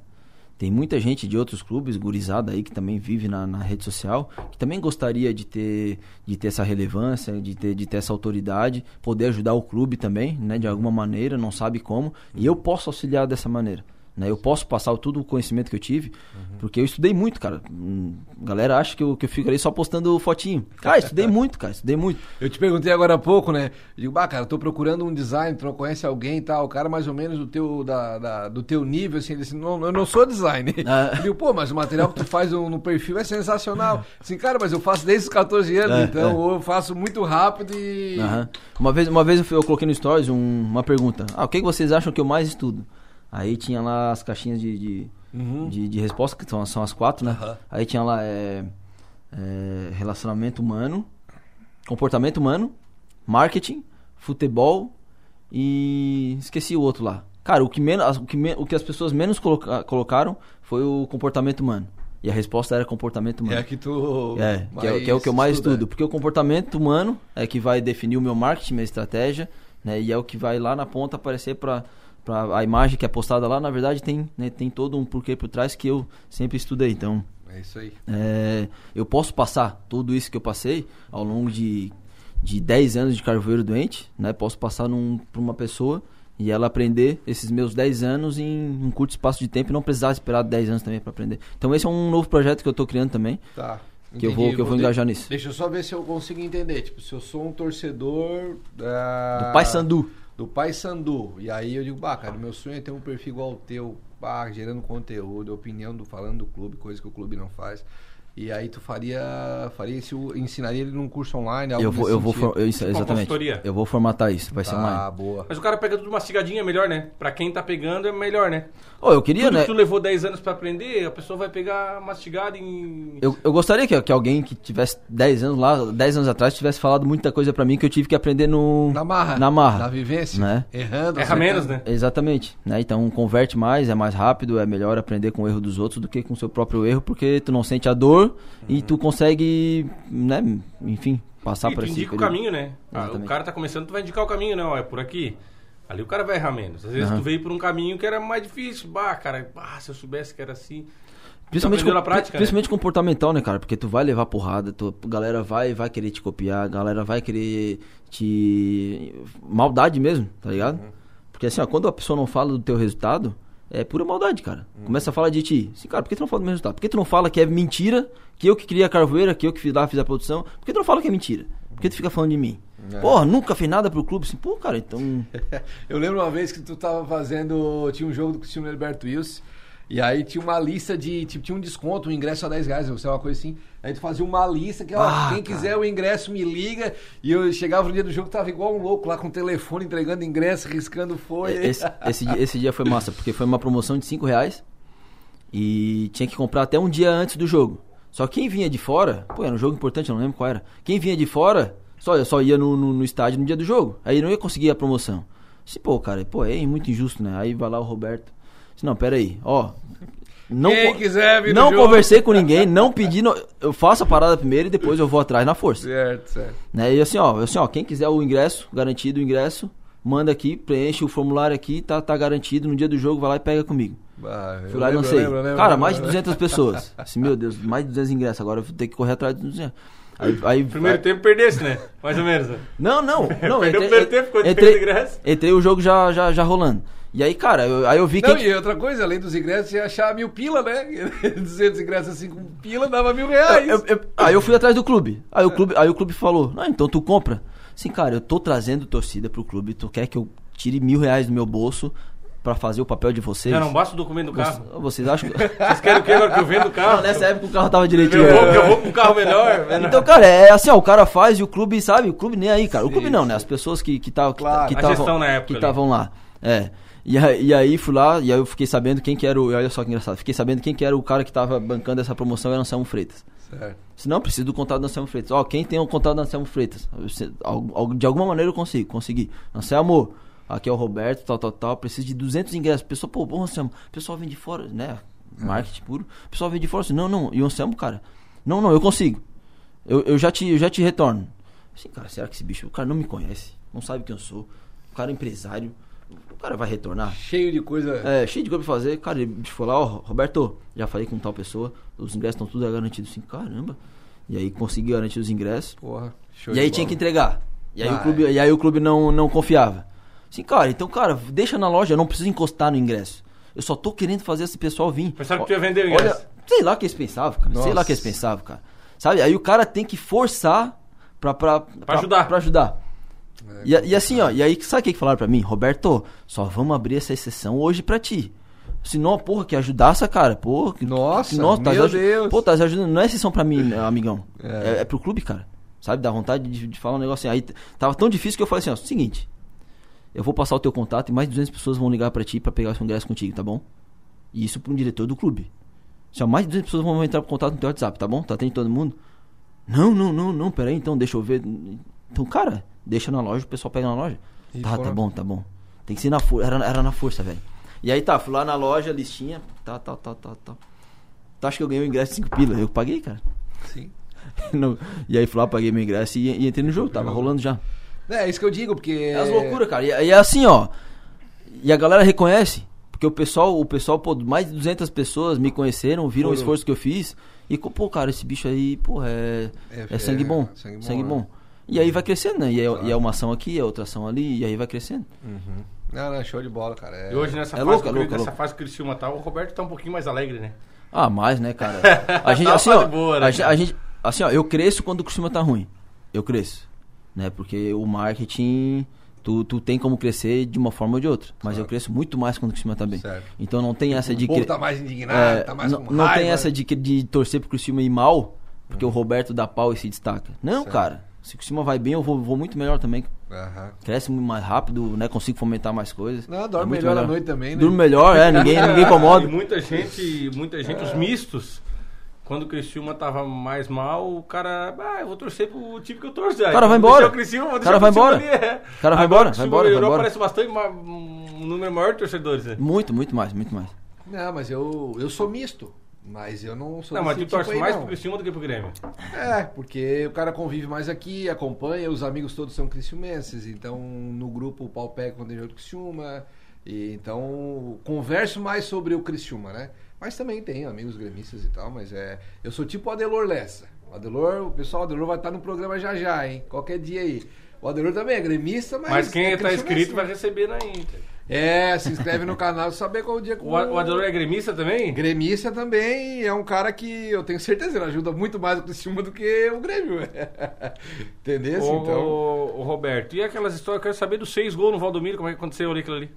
C: Tem muita gente de outros clubes, gurizada aí, que também vive na, na, rede social, que também gostaria de ter, de ter essa relevância, de ter, de ter essa autoridade, poder ajudar o clube também, né, de alguma maneira, não sabe como. E eu posso auxiliar dessa maneira. Né? Eu posso passar todo o conhecimento que eu tive, uhum. porque eu estudei muito, cara. A galera acha que eu, que eu fico ali só postando fotinho. Cara, estudei [LAUGHS] muito, cara, estudei muito.
A: Eu te perguntei agora há pouco, né? Eu digo, bah, cara, tô procurando um design, tu não conhece alguém e tal, o cara mais ou menos do teu, da, da do teu nível, assim, ele disse, não, eu não sou design. Ah. [LAUGHS] Eu digo, pô, mas o material que tu faz no, no perfil é sensacional. [LAUGHS] Assim, cara, mas eu faço desde os 14 anos, é, então é. eu faço muito rápido e...
C: Uhum. Uma vez, uma vez eu, coloquei no Stories um, uma pergunta. Ah, o que, que vocês acham que eu mais estudo? Aí tinha lá as caixinhas de, de, uhum. de, de, resposta, que são, são as quatro, né? Uhum. Aí tinha lá é, é, relacionamento humano, comportamento humano, marketing, futebol e esqueci o outro lá. Cara, o que, menos, o que, me, o que as pessoas menos coloca, colocaram foi o comportamento humano. E a resposta era comportamento humano.
A: É que tu.
C: É, que é, que é, o que eu mais estuda. estudo. Porque o comportamento humano é que vai definir o meu marketing, minha estratégia, né? E é o que vai lá na ponta aparecer para pra, a imagem que é postada lá, na verdade, tem, né, tem todo um porquê por trás que eu sempre estudei. Então,
A: é isso aí.
C: É, eu posso passar tudo isso que eu passei ao longo de, de 10 anos de carvoeiro doente, né? Posso passar para uma pessoa e ela aprender esses meus 10 anos em um curto espaço de tempo e não precisar esperar 10 anos também para aprender. Então esse é um novo projeto que eu estou criando também.
A: Tá.
C: Que eu vou, que eu vou engajar nisso.
A: Deixa eu só ver se eu consigo entender. Tipo, se eu sou um torcedor.
C: Do Pai Sandu
A: do Pai Sandu. E aí eu digo, bah, cara, meu sonho é ter um perfil igual ao teu, bah, gerando conteúdo, opinião do falando do clube, coisa que o clube não faz. E aí tu faria, faria isso, ensinaria ele num curso online,
C: algo Eu vou, eu vou, for, eu, isso, exatamente. Eu vou formatar isso, vai
A: tá,
C: ser online.
A: Ah, boa.
B: Mas o cara pega tudo mastigadinho é melhor, né? Pra quem tá pegando é melhor, né?
C: Oh, eu queria,
B: tudo
C: né?
B: que tu levou 10 anos pra aprender, a pessoa vai pegar mastigado em...
C: Eu, eu gostaria que, que alguém que tivesse 10 anos lá, 10 anos atrás, tivesse falado muita coisa pra mim que eu tive que aprender no...
A: Na marra.
C: Na marra.
A: Na vivência.
C: Né?
A: Errando.
B: Erra menos, né?
C: Exatamente. Né? Então converte mais, é mais rápido, é melhor aprender com o erro dos outros do que com o seu próprio erro, porque tu não sente a dor uhum. e tu consegue, né, enfim, passar
B: e
C: por esse
B: indica o caminho, né? Ah, o cara tá começando, tu vai indicar o caminho, não, é por aqui. Ali o cara vai errar menos. Às vezes uhum. tu veio por um caminho que era mais difícil. Bah, cara, bah, se eu soubesse que era assim.
C: Principalmente, com, prática, né? principalmente né? comportamental, né, cara? Porque tu vai levar porrada, tu, a galera vai, vai querer te copiar, a galera vai querer te. Maldade mesmo, tá ligado? Uhum. Porque assim, ó, quando a pessoa não fala do teu resultado, é pura maldade, cara. Hum. Começa a falar de ti. Assim, cara, por que tu não fala do meu resultado? Por que tu não fala que é mentira, que eu que criei a carvoeira, que eu que fiz lá, fiz a produção? Por que tu não fala que é mentira? Por que tu fica falando de mim? É. Porra, nunca fez nada pro clube. Assim, pô, cara, então... [LAUGHS]
A: eu lembro uma vez que tu tava fazendo... Tinha um jogo do Cristiano Alberto Wilson e aí tinha uma lista de. Tipo, tinha um desconto, um ingresso a 10 reais, ou sei uma coisa assim. Aí tu fazia uma lista que, ó, ah, quem cara. quiser o ingresso me liga. E eu chegava no dia do jogo, tava igual um louco lá com o telefone entregando ingresso, riscando folha.
C: Esse, [LAUGHS] esse, dia, esse dia foi massa, porque foi uma promoção de 5 reais. E tinha que comprar até um dia antes do jogo. Só quem vinha de fora, pô, era um jogo importante, eu não lembro qual era. Quem vinha de fora, só, só ia no, no, no estádio no dia do jogo. Aí não ia conseguir a promoção. Se, pô, cara, pô, é muito injusto, né? Aí vai lá o Roberto. Disse, não, pera aí, ó, não,
A: Quem quiser vir
C: Não conversei com ninguém, não pedi. No, eu faço a parada primeiro e depois eu vou atrás na força.
A: Certo, certo.
C: Né? E assim, ó, assim, ó, quem quiser o ingresso, garantido o ingresso, manda aqui, preenche o formulário aqui, tá, tá garantido. No dia do jogo, vai lá e pega comigo.
A: Ah,
C: Fui lá e lancei. Lembro, lembro, Cara, mais de 200 pessoas. [LAUGHS] Assim, meu Deus, mais de 200 ingressos. Agora eu vou ter que correr atrás de 200.
B: Aí, aí, primeiro aí... tempo perdesse, né? Mais ou menos. Né?
C: Não, não. [LAUGHS] não
B: Perdeu o primeiro tempo, ficou
C: entrei, ingresso. Entrei o jogo já, já, já rolando. E aí, cara, eu, aí eu vi que.
A: Não, e outra coisa, além dos ingressos, você ia achar mil pila, né? [LAUGHS] 200 ingressos assim com pila dava mil reais.
C: Eu, eu, aí eu fui atrás do clube. Aí o clube, aí o clube falou: Não, então tu compra. Sim, cara, eu tô trazendo torcida pro clube. Tu quer que eu tire mil reais do meu bolso pra fazer o papel de vocês?
B: Já não basta o documento do carro.
C: Vocês, vocês acham que. [LAUGHS]
B: Vocês querem o quê agora que eu vendo o carro?
C: Não, nessa época o carro tava direitinho.
B: Eu vou, eu vou com um carro [LAUGHS] melhor.
C: Então, cara, é assim, ó, o cara faz e o clube, sabe? O clube nem aí, cara. O clube não, né? As pessoas que estavam que, claro, que, que, que, que, que estavam lá. É. E aí, e aí fui lá, e aí eu fiquei sabendo quem que era o. Olha só que engraçado. Fiquei sabendo quem que era o cara que tava bancando essa promoção era o Anselmo Freitas.
A: Certo.
C: Se não, preciso do contato do Anselmo Freitas. Ó, quem tem o contato do Anselmo Freitas? De alguma maneira eu consigo, consegui. Anselmo, aqui é o Roberto, tal, tal, tal. Preciso de 200 ingressos. Pessoal, pô, bom, Anselmo. O pessoal vem de fora, né? Marketing puro. O pessoal vem de fora assim, não, não. E o Anselmo, cara, não, não, eu consigo. Eu, eu, já, te, eu já te retorno. Assim, cara, será que esse bicho, o cara não me conhece? Não sabe quem eu sou? O cara é empresário. O cara vai retornar?
A: Cheio de coisa.
C: É, cheio de coisa pra fazer. Cara, ele foi lá, ó, Roberto, já falei com tal pessoa, os ingressos estão tudo garantidos. Assim, caramba. E aí consegui garantir os ingressos.
A: Porra. Show
C: e aí
A: bola.
C: tinha que entregar. E aí,
A: Ah,
C: o clube, e aí o clube não, não confiava. Assim, cara, então, cara, deixa na loja, eu não preciso encostar no ingresso. Eu só tô querendo fazer esse pessoal vir.
B: Pensaram que tu ia vender o ingresso.
C: Olha, sei lá o que eles pensavam, cara. Sei lá
A: Nossa.
C: o que eles pensavam, cara. Sabe? Aí o cara tem que forçar pra, pra, pra,
B: ajudar.
C: Pra ajudar.
A: É,
C: E, e assim, ó, e aí, sabe o que que falaram pra mim? Roberto, só vamos abrir essa exceção hoje pra ti. Senão, porra, que ajudasse, cara. Porra, que,
A: Nossa,
C: que, nossa,
A: meu
C: aju-
A: Deus.
C: Pô, tá ajudando. Não é exceção pra mim, né, [LAUGHS] amigão.
A: É.
C: É, é pro clube, cara. Sabe? Dá vontade de, de falar um negócio assim. Aí tava tão difícil que eu falei assim, ó, seguinte. Eu vou passar o teu contato e mais 200 pessoas vão ligar pra ti pra pegar o seu ingresso contigo, tá bom? E isso pra um diretor do clube. Se ó, mais de 200 pessoas vão entrar em contato no teu WhatsApp, tá bom? Tá atende todo mundo? Não, não, não, não, peraí, então, deixa eu ver. Então, cara, deixa na loja, o pessoal pega na loja.
A: E
C: tá,
A: foram-
C: tá bom, tá bom. Tem que ser na força, era, era na força, velho. E aí tá, fui lá na loja, listinha, tá, tá, tá, tá, tá. Tu acha que eu ganhei o ingresso de 5 pila? Eu paguei, cara.
A: Sim. [LAUGHS]
C: No- e aí fui lá, paguei meu ingresso e, e entrei no jogo, tava rolando já.
A: É, isso que eu digo, porque.
C: É as loucuras, cara. E, e é assim, ó. E a galera reconhece. Porque o pessoal, o pessoal, pô, mais de 200 pessoas me conheceram, viram o
A: Foram.
C: esforço que eu fiz. E, pô, cara, esse bicho aí, pô, é,
A: É,
C: é, sangue
A: é,
C: bom.
A: sangue
C: Sangue
A: bom,
C: bom.
A: né?
C: E aí vai crescendo, né? E é,
A: Claro.
C: e é uma ação aqui, é outra ação ali, e aí vai crescendo.
A: Uhum. Não, não, show de bola, cara. É...
B: E hoje nessa
C: É
B: fase,
C: louco, é
B: o-
C: louco, é
B: nessa
C: louco.
B: fase que o Criciúma tá, o Roberto tá um pouquinho mais alegre, né?
C: Ah, mais, né, cara? [LAUGHS] A gente,
B: Tá uma
C: assim, ó,
B: boa, né,
C: a, gente, a gente- assim, ó, eu cresço quando o Cristina tá ruim. Eu cresço. Né? Porque o marketing, tu, tu tem como crescer de uma forma ou de outra. Mas
A: Claro.
C: eu cresço muito mais quando o Cristina tá bem.
A: Certo.
C: Então não tem essa de
A: o povo tá mais indignado,
C: É,
A: tá mais
C: não,
A: com
C: não
A: raiva.
C: tem essa de, que- de torcer pro Criciúma ir mal, porque o Roberto dá pau e se destaca. Não,
A: Certo.
C: cara. Se o Criciúma vai bem, eu vou, vou muito melhor também.
A: Aham.
C: Cresce muito mais rápido, né? Consigo fomentar mais coisas.
A: Não, dorme
C: É muito
A: melhor à noite também, né?
C: Durmo melhor, é. Ninguém, ninguém [LAUGHS]
B: E
C: incomoda.
B: muita gente, muita gente,
A: É.
B: os mistos, quando o Criciúma tava mais mal, o cara, ah, eu vou torcer pro time que eu torço. O
C: cara vai embora.
B: O Criciúma, vou
C: cara vai embora.
B: Ali, é.
C: O cara vai
B: Agora
C: embora,
B: o
C: vai embora,
B: melhorou. Parece bastante, um número maior de torcedores, né?
C: Muito, muito mais, muito mais.
A: Não, mas eu, eu sou misto. Mas eu não sou
B: Não, mas tu
A: tipo
B: torce
A: aí,
B: mais
A: não.
B: pro Criciúma do que pro Grêmio.
A: É, porque o cara convive mais aqui, acompanha, os amigos todos são criciumenses, então no grupo o pau pega quando tem jogo do Criciúma, e então converso mais sobre o Criciúma, né? Mas também tenho amigos gremistas e tal, mas é. Eu sou tipo o Adelor Lessa. O Adelor, o pessoal, o Adelor vai estar no programa já já, hein? Qualquer dia aí. O Adelor também é gremista, mas.
B: Mas quem
A: é
B: tá
A: criciumense,
B: inscrito vai
A: né?
B: receber na Inter.
A: É, se inscreve no canal saber qual o dia que
B: O, o Adelor é gremista também?
A: Gremista também é um cara que eu tenho certeza, ele ajuda muito mais o Criciúma do que o Grêmio. [LAUGHS] Entendeu?
B: Ô,
A: Então.
B: ô, Roberto, e aquelas histórias, eu quero saber dos seis gols no Valdomiro, como é que aconteceu ali aquilo ali?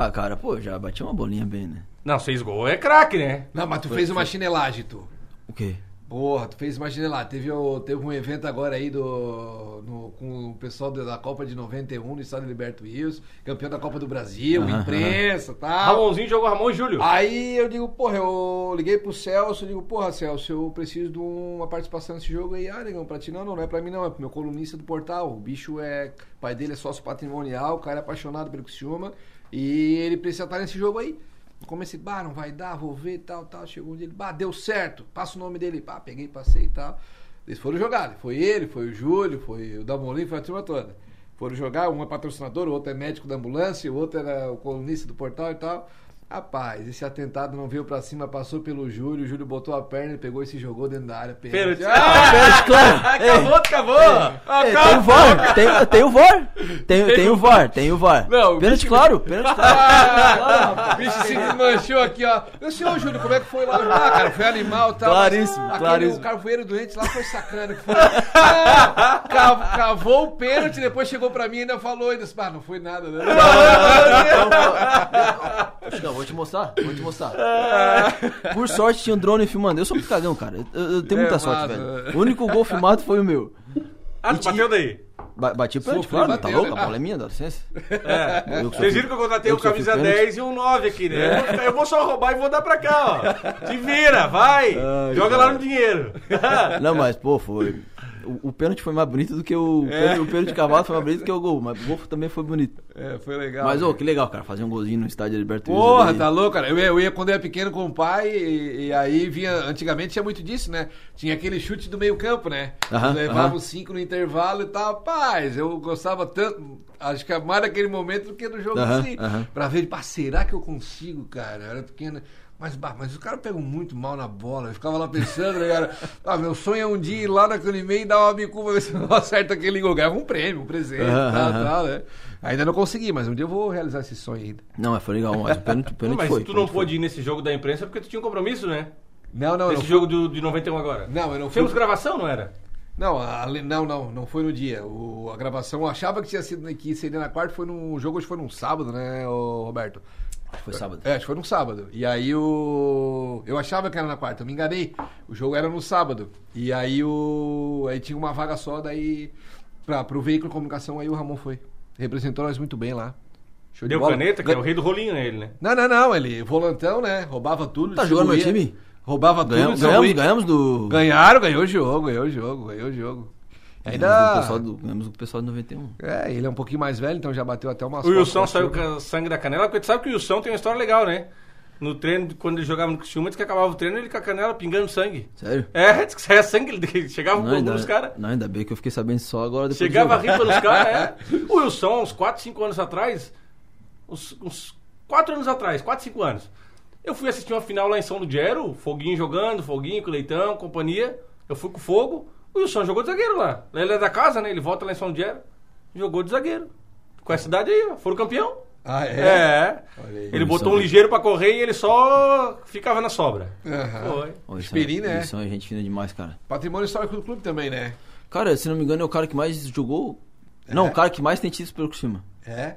C: Ah, cara, pô, já bati uma bolinha bem, né?
B: Não, seis gols é craque, né?
A: Não, mas tu fez uma chinelagem, tu.
C: O quê?
A: Porra, tu fez uma chinelagem. Teve, teve um evento agora aí do, no- com o pessoal da Copa de 91 no estado de Liberto Rios, campeão da Copa do Brasil, imprensa e tal.
B: Ramonzinho jogou Ramon e Júlio.
A: Aí eu digo, porra, eu liguei pro Celso, eu digo, porra, Celso, eu preciso de uma participação nesse jogo aí. Ah, negão, pra ti não, não, não é pra mim não, é pro meu colunista do portal. O bicho é. O pai dele é sócio patrimonial, o cara é apaixonado pelo Criciúma e ele precisa estar nesse jogo aí. Comecei, bah, não vai dar, vou ver, tal, tal. Chegou um dia, ele, bah, deu certo, passa o nome dele, pá, peguei, passei e tal. Eles foram jogar, foi ele, foi o Júlio, foi o Damolim, foi a turma toda. Foram jogar, um é patrocinador, o outro é médico da ambulância, o outro era o colunista do portal e tal. Rapaz, esse atentado não veio pra cima, passou pelo Júlio, o Júlio botou a perna e pegou e se jogou dentro da área.
B: Pênalti.
A: Ah,
C: Pênalti, claro!
B: acabou, acabou!
C: É, tem o VAR, tem, tem o VAR, tem, tem o VAR, tem o VAR.
A: Não, o
C: pênalti
A: bicho-
C: claro, pênalti claro.
A: Ah, o bicho se desmanchou aqui, ó. Eu sei, ô Júlio, como é que foi lá? Ah, cara, foi animal e tal.
C: Claríssimo,
A: mas aquele,
C: claríssimo.
A: O carvoeiro doente lá foi sacana. Que foi. Ah, cav- cavou o pênalti, depois chegou pra mim e ainda falou. Ainda, disse, ah, não foi nada, né?
C: Acho que eu vou te mostrar, vou te mostrar. [LAUGHS] Por sorte tinha um drone filmando. Eu sou muito cagão, cara. Eu, eu tenho
A: É,
C: muita sorte, velho. O único gol filmado foi o meu.
B: Ah, tu bateu daí?
C: ba- bati o pênalti,
A: Sofri,
C: claro, tá
A: bateu,
C: louco?
A: né?
C: A bola é minha, dá licença.
B: É.
C: Eu
B: Vocês viram que eu contratei
C: eu
B: um camisa
C: pênalti.
B: 10 e um 9 aqui, né? Eu vou ficar- Eu vou só roubar e vou dar pra cá, ó. [LAUGHS] Te vira, vai!
C: Ai,
B: Joga
C: cara.
B: lá no dinheiro. [LAUGHS]
C: Não, mas, pô, foi. O, o pênalti foi mais bonito do que o.
A: É.
C: pênalti- O pênalti de cavalo foi mais bonito do que o gol. Mas o gol também foi bonito.
A: É, foi legal.
C: Mas, ô,
A: né?
C: que legal, cara. Fazer um golzinho no estádio Alberto
A: Porra, tá louco, cara. Eu ia, eu ia quando eu era pequeno com o pai e, e aí vinha. Antigamente tinha muito disso, né? Tinha aquele chute do meio-campo, né?
C: Aham,
A: Levava os cinco no intervalo e tal. Paz, eu gostava tanto. Acho que é mais daquele momento do que do jogo
C: Aham, aham.
A: Pra ver, pá, será que eu consigo, cara? Eu era pequeno. Mas, bah, mas os caras pegam muito mal na bola. Eu ficava lá pensando, né, cara? [LAUGHS] Ah, meu sonho é um dia ir lá naquele meio e dar uma bicuda pra ver se eu acerto aquele gol. Ganhava um prêmio, um presente, tal, tal, né? Ainda não consegui, mas um dia eu vou realizar esse sonho ainda.
C: Não, mas foi legal. Mas o pênalti,
B: Mas
C: foi.
B: tu
C: o
B: não pôde ir nesse jogo da imprensa porque tu tinha um compromisso, né?
A: Não, não,
B: Nesse
A: não.
B: jogo do, de 91 agora.
A: Não, eu não fui.
B: Temos gravação, não era?
A: Não, a- não, não, não foi no dia. O, a gravação eu achava que tinha sido que seria na quarta, foi num jogo, hoje foi num sábado, né, ô, Roberto?
C: Foi sábado.
A: É, acho que foi num sábado. E aí o. Eu achava que era na quarta, eu me enganei. O jogo era no sábado. E aí o. Aí tinha uma vaga só, daí. Pra, pro veículo de comunicação, aí o Ramon foi. Representou nós muito bem lá. Show de
B: Deu
A: bola.
B: caneta, que é o
A: Gan-
B: rei do rolinho, né, ele, né?
A: Não, não, não, ele volantão, né? Roubava tudo.
C: Tá jogando no time?
A: Roubava tudo.
C: Ganhamos,
A: distribuía.
C: ganhamos, ganhamos do.
A: Ganharam, ganhou o jogo, ganhou o jogo, ganhou o jogo. Ainda.
C: pessoal do, ganhamos do pessoal do 91.
A: É, ele é um pouquinho mais velho, então já bateu até umas
B: O Wilson saiu com sangue da canela, porque tu sabe que o Wilson tem uma história legal, né? No treino, quando ele jogava no Criciúma, disse que acabava o treino, ele com a canela pingando sangue.
C: Sério?
B: É, disse que saia sangue, ele [LAUGHS] chegava
C: Não
B: com
C: ainda,
B: nos caras.
C: não, ainda bem que eu fiquei sabendo só agora depois
B: Chegava a
C: do jogo.
B: ripa nos [LAUGHS] caras, é. O Wilson, uns 4, 5 anos atrás, uns, uns 4 anos atrás, 4, 5 anos, eu fui assistir uma final lá em São Lugero, Foguinho jogando, Foguinho com Leitão, companhia. Eu fui com o Fogo, o Wilson jogou de zagueiro lá. Ele é da casa, né? Ele volta lá em São Lugero, jogou de zagueiro. Com essa idade aí, ó, foram campeão.
A: Ah, é?
B: É. Ele botou um
C: Wilson.
B: ligeiro pra correr e ele só ficava na sobra.
A: Aham.
B: Foi.
C: Ô, isso é-
A: Esperi, né?
C: Isso é gente fina demais, cara.
A: Patrimônio histórico do clube também, né?
C: Cara, se não me engano, é o cara que mais jogou. Não, o cara que mais tem títulos pelo Criciúma.
A: É.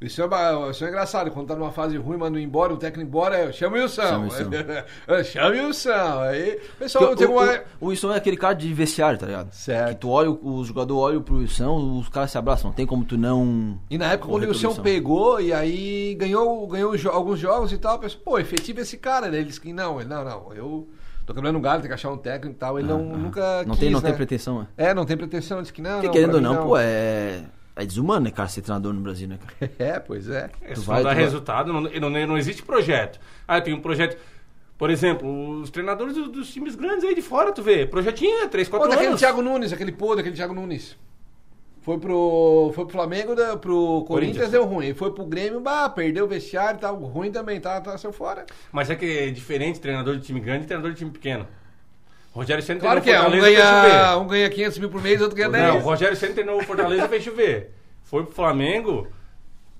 A: Isso é, isso é engraçado, quando tá numa fase ruim, manda embora, o técnico embora, é, chama o Wilson.
C: Chama o Wilson. [LAUGHS]
A: Wilson. Aí, pessoal,
C: Porque
A: tem
C: o,
A: uma...
C: o, o Wilson é aquele cara de vestiário, tá ligado?
A: Certo.
C: Que tu olha, o- os jogadores olham pro Wilson, os caras se abraçam. Não tem como tu não.
A: E na época, quando o Wilson pegou e aí ganhou, ganhou jo- alguns jogos e tal, pensou, pô, efetivo esse cara, né? Ele disse que não, ele, não, não, eu tô quebrando um galho, tem que achar um técnico e tal. Ele não,
C: Ah,
A: nunca
C: Não
A: quis,
C: tem, não
A: né?
C: tem pretensão, é.
A: É, não tem pretensão, disse que não,
C: Porque
A: não,
C: querendo ou
A: mim
C: não, pô, é. É desumano, né, cara, ser treinador no Brasil, né, cara? [LAUGHS]
A: É, pois é.
B: É,
C: Tu
B: se
C: vai,
B: não dá
C: tu vai.
B: resultado, não, não, não existe projeto. Ah, tem um projeto. Por exemplo, os treinadores do- dos times grandes aí de fora, tu vê. Projetinho é 3,
A: Pô,
B: 4
A: daquele
B: anos.
A: Thiago Nunes, aquele pô daquele Thiago Nunes. Foi pro, foi pro Flamengo, da, pro Corinthians,
B: Corinthians.
A: deu ruim. Foi pro Grêmio, bah, perdeu o vestiário e tal. Ruim também, tá, tá saiu fora.
B: Mas é que é diferente treinador de time grande e treinador de time pequeno. Rogério Senna
A: Claro que
B: treinou
A: é, um
B: Fortaleza, fez
A: ganha,
B: chover.
A: um ganha 500 mil por mês, outro ganha
B: Não, o
A: 10.
B: Rogério Senna treinou o Fortaleza e fez chover. Foi pro Flamengo,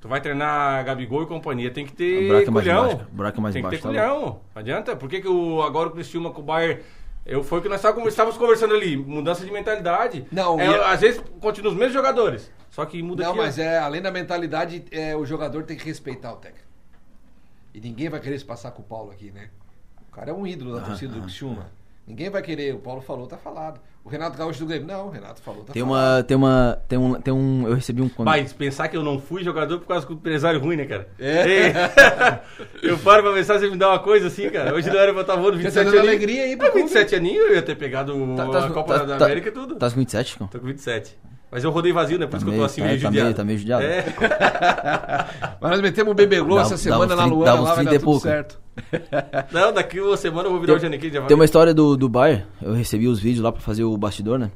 B: tu vai treinar Gabigol e companhia, tem que ter
C: buraco mais
B: culhão.
C: embaixo, cara. O buraco mais
B: tem que ter
C: tá
B: culhão. Não adianta. Por que, que o, agora o Cristiúma com o Bayern... Eu, foi o que nós estávamos, conversando ali, mudança de mentalidade.
A: Não,
B: É,
A: e
B: Às vezes continua os mesmos jogadores, só que muda
A: Não,
B: aqui, ó.
A: mas é, além da mentalidade, é, o jogador tem que respeitar o técnico. E ninguém vai querer se passar com o Paulo aqui, né? O cara é um ídolo da torcida do Criciúma. Ninguém vai querer, o Paulo falou, tá falado. O Renato Gaúcho do Grêmio, não, o Renato falou, tá
C: Tem
A: falado.
C: uma. Tem uma. Tem um. Tem um. Eu recebi um. quando-
B: Mas pensar que eu não fui jogador por causa do empresário ruim, né, cara?
A: É.
B: Ei, [LAUGHS] eu paro pra pensar se me dá uma coisa assim, cara. Hoje não era pra estar voando
A: Tá
B: 27
A: dando
B: aninhos.
A: alegria aí pro
B: É,
A: clube.
B: 27 aninhos eu ia ter pegado
C: Tá-
B: a
C: tá-
B: Copa
C: tá-
B: da
C: tá-
B: América e tudo.
C: Tá com 27, Cão?
B: Tô com 27. Mas eu rodei vazio, né? Por
C: Tá
B: isso que eu tô
C: meio-
B: assim,
C: tá-
B: meio
C: tá
B: judiado.
C: meio- tá meio judiado.
B: É. [LAUGHS]
A: Mas nós metemos o
C: Dá-
A: essa
C: dá
A: semana
C: uns
A: na
C: 30
A: Luana,
C: dá uns
A: lá vai
C: 30
A: dar tudo
C: pouco.
A: certo. [LAUGHS]
B: Não, daqui uma semana eu vou virar o Janequim. Já vai.
C: Tem uma história do, do Bayer, eu recebi os vídeos lá pra fazer o bastidor, né?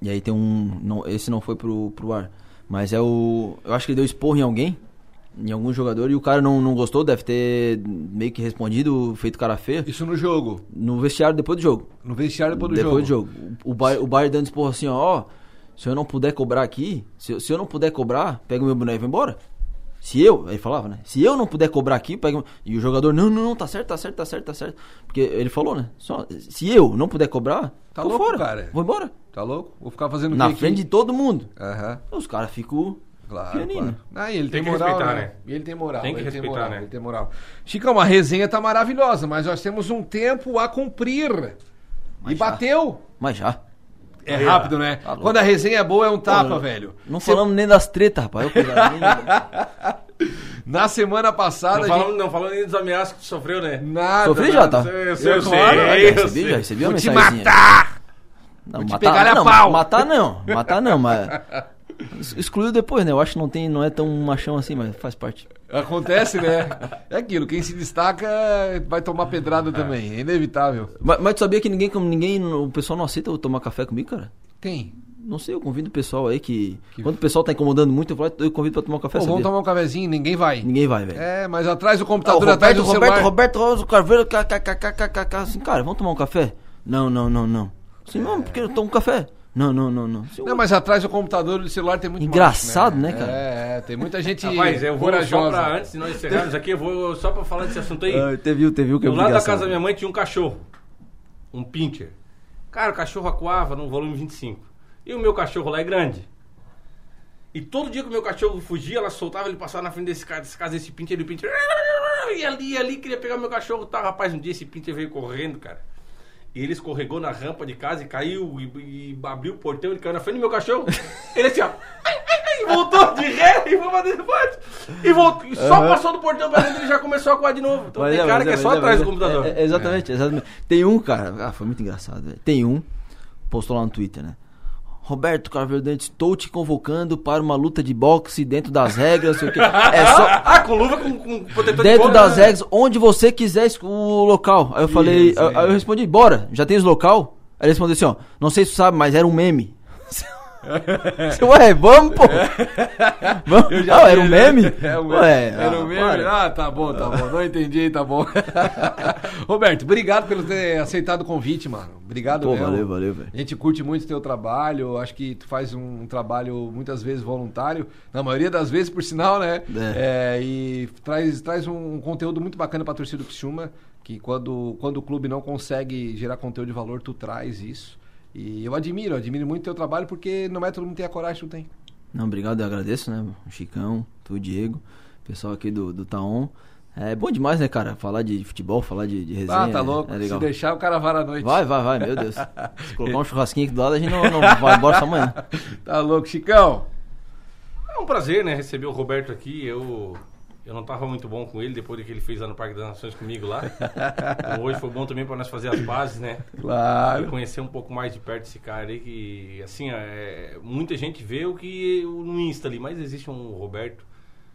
C: E aí tem um. Não, esse não foi pro, pro ar. Mas é o. Eu acho que ele deu esporro em alguém, em algum jogador, e o cara não, não gostou, deve ter meio que respondido, feito cara feia,
A: Isso no jogo.
C: no vestiário depois do jogo.
A: No vestiário depois do
C: depois
A: jogo.
C: do jogo. O Bayer, o Bayer dando esporro assim, ó, ó, se eu não puder cobrar aqui, se, eu- se eu não puder cobrar, pega o meu boneco e vai embora. Se eu, aí falava, né? Se eu não puder cobrar aqui, pega. E o jogador, não, não, não, tá certo, tá certo, tá certo, tá certo. Porque ele falou, né? Só, se eu não puder cobrar,
A: Tá
C: tô
A: louco,
C: fora.
A: cara.
C: Vou embora.
A: Tá louco? Vou ficar fazendo
C: Na
A: quê aqui?
C: frente de todo mundo.
A: Aham.
C: Os caras ficam.
A: Claro, claro. Ah, e ele tem,
B: Tem que
A: moral,
B: respeitar,
A: né?
B: né?
A: E ele tem moral.
B: Tem que
A: ele
B: respeitar,
A: moral,
B: né?
A: Ele tem moral. Chicão, a resenha tá maravilhosa, mas nós temos um tempo a cumprir.
C: Mas
A: e
C: já.
A: bateu.
C: Mas já.
A: É rápido, né?
C: Tá.
A: Quando a resenha é boa, é um tapa,
C: Pô,
A: velho.
C: Não
A: Cê-
C: falamos nem das tretas, rapaz. Eu. [LAUGHS]
A: Na semana passada.
B: Não
A: a gente-
B: falando, não falando nem dos ameaças que tu sofreu, né?
A: Nada.
C: Sofri já, tá?
B: Eu sei, eu sei,
A: claro,
B: eu sei.
C: recebi, já recebi uma
A: Vou te
C: mensagenzinha.
A: matar!
C: Não,
A: Vou te
C: matar,
A: pegar a
C: não,
A: pau.
C: matar não, matar não, mas excluiu depois, né? Eu acho que não tem, não é tão machão assim, mas faz parte.
A: Acontece, né? É aquilo, quem se destaca vai tomar pedrada também, é inevitável.
C: Mas, mas tu sabia que ninguém, ninguém, o pessoal não aceita eu tomar café comigo, cara?
A: Quem?
C: Não sei, eu convido o pessoal aí que,
A: Que-
C: quando o pessoal tá incomodando muito, eu, vou lá, eu convido pra tomar um café,
A: Pô, vamos tomar um cafezinho, ninguém vai.
C: Ninguém vai, velho.
A: É, mas atrás do
C: Ah, o
A: computador, atrás
C: Roberto,
A: do
C: Roberto,
A: celular.
C: Roberto Rosa Carveiro, kkkkkk, assim, cara, vamos tomar um café? Não, não, não, não. Assim, não, porque eu tomo café. Não, não, não, não.
A: Não, mas atrás do computador e do celular tem muito
C: Engraçado,
A: macho,
C: né, cara?
A: É, é, tem muita gente
B: Rapaz, eu vou só
A: corajosa.
B: pra, antes de nós encerrarmos aqui, eu vou só pra falar desse assunto aí.
C: Ah, teve, teve que
B: Do
C: é
B: lado da casa da minha mãe tinha um cachorro. Um pincher. Cara, o cachorro acuava no volume 25. E o meu cachorro lá é grande. E todo dia que o meu cachorro fugia, ela soltava, ele passava na frente desse cara, desse casa, desse pincher, e o pincher... E ali, ali, queria pegar meu cachorro. Tá, rapaz, um dia esse pincher veio correndo, cara. E ele escorregou na rampa de casa e caiu e, e abriu o portão, ele caiu na frente do meu cachorro. Ele assim, ó. E voltou de ré e foi do pátio. E, voltou, e só passou do portão pra dentro ele já começou a acuar de novo. Então
C: Mas
B: tem
C: é,
B: cara que é,
C: é,
B: só
C: é,
B: atrás do
C: é.
B: computador.
C: É, exatamente, exatamente. Tem um, cara, ah, foi muito engraçado. Tem um, postou lá no Twitter, né? Roberto Carvalho Dante, estou te convocando para uma luta de boxe dentro das regras, sei o quê. É só [LAUGHS]
B: Ah, com luva com, com protetor de
C: dentro
B: couro,
C: das
B: né?
C: regras, onde você quiser o local. Aí eu falei,
A: Isso,
C: aí eu respondi, bora, já tem os local? Aí ele respondeu assim, ó, não sei se tu sabe, mas era um meme. [LAUGHS] Ué, vamos, pô! [LAUGHS] Vamos.
A: Eu já vi,
C: era um
A: né?
C: meme?
A: É um.
C: Ué,
A: Era
C: ah,
A: um meme?
C: para.
A: Ah, tá bom, tá bom. Não entendi, tá bom. [LAUGHS] Roberto, obrigado por ter aceitado o convite, mano. Obrigado
C: Pô,
A: mesmo.
C: valeu, valeu, velho.
A: A gente curte muito o teu trabalho. Acho que tu faz um trabalho muitas vezes voluntário. Na maioria das vezes, por sinal, né? É, e traz, traz um conteúdo muito bacana pra torcida do Criciúma. Que quando, quando o clube não consegue gerar conteúdo de valor, tu traz isso. E eu admiro, admiro muito o teu trabalho porque não é todo mundo tem a coragem que tu tem.
C: Não, obrigado, eu agradeço, né? O Chicão, tu, o Diego, pessoal aqui do, do Taon. É bom demais, né, cara? Falar de futebol, falar de, de resenha.
A: Ah, tá
C: é-
A: louco.
C: É
A: Se
C: legal.
A: deixar, o cara vara a noite.
C: Vai, vai, vai, meu Deus. [LAUGHS] Se colocar um churrasquinho aqui do lado, a gente não, não vai embora só amanhã. [LAUGHS]
A: Tá louco, Chicão.
B: É um prazer, né, receber o Roberto aqui. Eu, eu não tava muito bom com ele depois do que ele fez lá no Parque das Nações comigo lá. [LAUGHS] Então, hoje foi bom também para nós fazer as bases, né? E
A: Claro.
B: conhecer um pouco mais de perto esse cara aí que, assim, é, muita gente vê o que no Insta ali, mas existe um Roberto,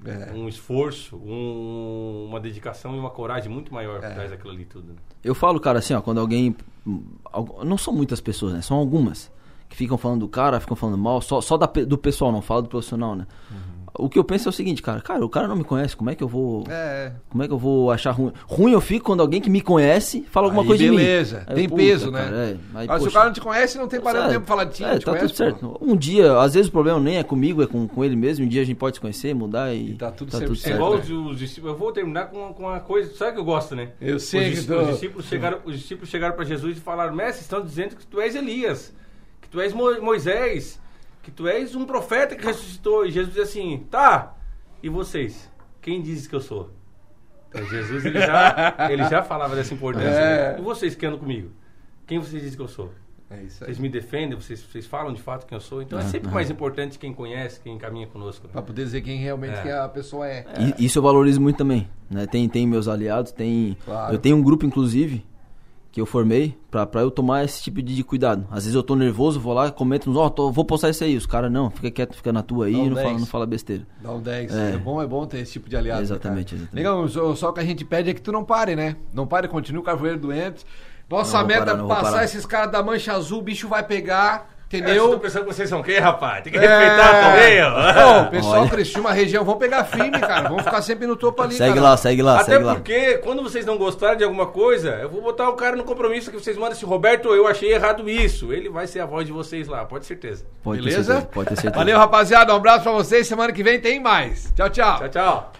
A: É.
B: um esforço, um- uma dedicação e uma coragem muito maior
A: É.
B: por trás daquilo ali tudo. Né?
C: Eu falo, cara, assim, ó, quando alguém. algu- Não são muitas pessoas, né? São algumas. Que ficam falando do cara, ficam falando mal, só, só da do pessoal, não fala do profissional, né? O que eu penso é o seguinte, cara, cara, o cara não me conhece, como é que eu vou.
A: É.
C: Como é que eu vou achar ruim? Ruim eu fico quando alguém que me conhece fala alguma
A: Aí
C: coisa
A: beleza,
C: de mim. Aí,
A: tem
C: puta,
A: peso, né?
C: cara, é. Aí,
A: Mas se o
C: poxa,
A: cara não te conhece, não tem parado
C: é,
A: tempo pra falar de ti.
C: é,
A: te
C: tá
A: conhece,
C: tudo certo.
A: pô.
C: Um dia, às vezes o problema nem é comigo, é com, com ele mesmo. Um dia a gente pode se conhecer, mudar e.
A: E tá tudo
B: É
A: certo,
B: igual
A: né?
B: os, os discípulos. Eu vou terminar com, uma- com uma coisa. Sabe que eu gosto, né?
A: Eu sei
B: os,
A: que
B: dis-
A: tu-
B: os discípulos chegaram, os discípulos chegaram para Jesus e falaram: Mestre, estão dizendo que tu és Elias, que tu és Mo- Moisés, que tu és um profeta que ressuscitou. E Jesus diz assim: Tá, e vocês? Quem diz que eu sou? Então, Jesus ele já, [LAUGHS] ele já falava dessa importância.
A: É.
B: né? E vocês que andam comigo? Quem vocês dizem que eu sou?
A: É isso aí.
B: Vocês me defendem, vocês, vocês falam de fato quem eu sou. Então é sempre
C: ah.
B: mais importante quem conhece, quem caminha conosco. né?
A: Pra poder dizer quem realmente
B: É.
A: que a pessoa é.
C: E- Isso eu valorizo muito também. Né? Tem, tem meus aliados, tem.
A: Claro.
C: Eu tenho um grupo, inclusive, que eu formei pra, pra eu tomar esse tipo de, de cuidado. Às vezes eu tô nervoso, vou lá, comento, ó, tô- vou postar isso aí. Os caras, não, fica quieto, fica na tua aí,
A: um
C: não, fala,
A: 10.
C: não fala besteira.
A: Dá um 10. É.
C: É.
A: bom, é bom ter esse tipo de aliado. né,
C: Exatamente, exatamente.
A: Legal, só, só o que a gente pede é que tu não pare, né? Não pare, continue o Carvoeiro doente. Nossa
C: Não
A: meta
C: parar,
A: é passar
C: parar.
A: esses caras da mancha azul, o bicho vai pegar, entendeu?
B: tô pensando que vocês são quem, rapaz? Tem que
A: É.
B: respeitar também, ó.
A: Ô, pessoal,
C: Olha.
A: Criciúma, região, vamos pegar firme, cara. Vamos ficar sempre no topo ali,
C: Segue
A: cara.
C: lá, segue lá,
B: Até
C: segue lá.
B: porque, quando vocês não gostarem de alguma coisa, eu vou botar o cara no compromisso que vocês mandam assim, Roberto, eu achei errado isso. Ele vai ser a voz de vocês lá, pode ter certeza.
C: Pode ter
A: Beleza?
C: certeza, pode ter certeza.
A: Valeu, rapaziada. Um abraço pra vocês. Semana que vem tem mais. Tchau, tchau.
B: Tchau, tchau.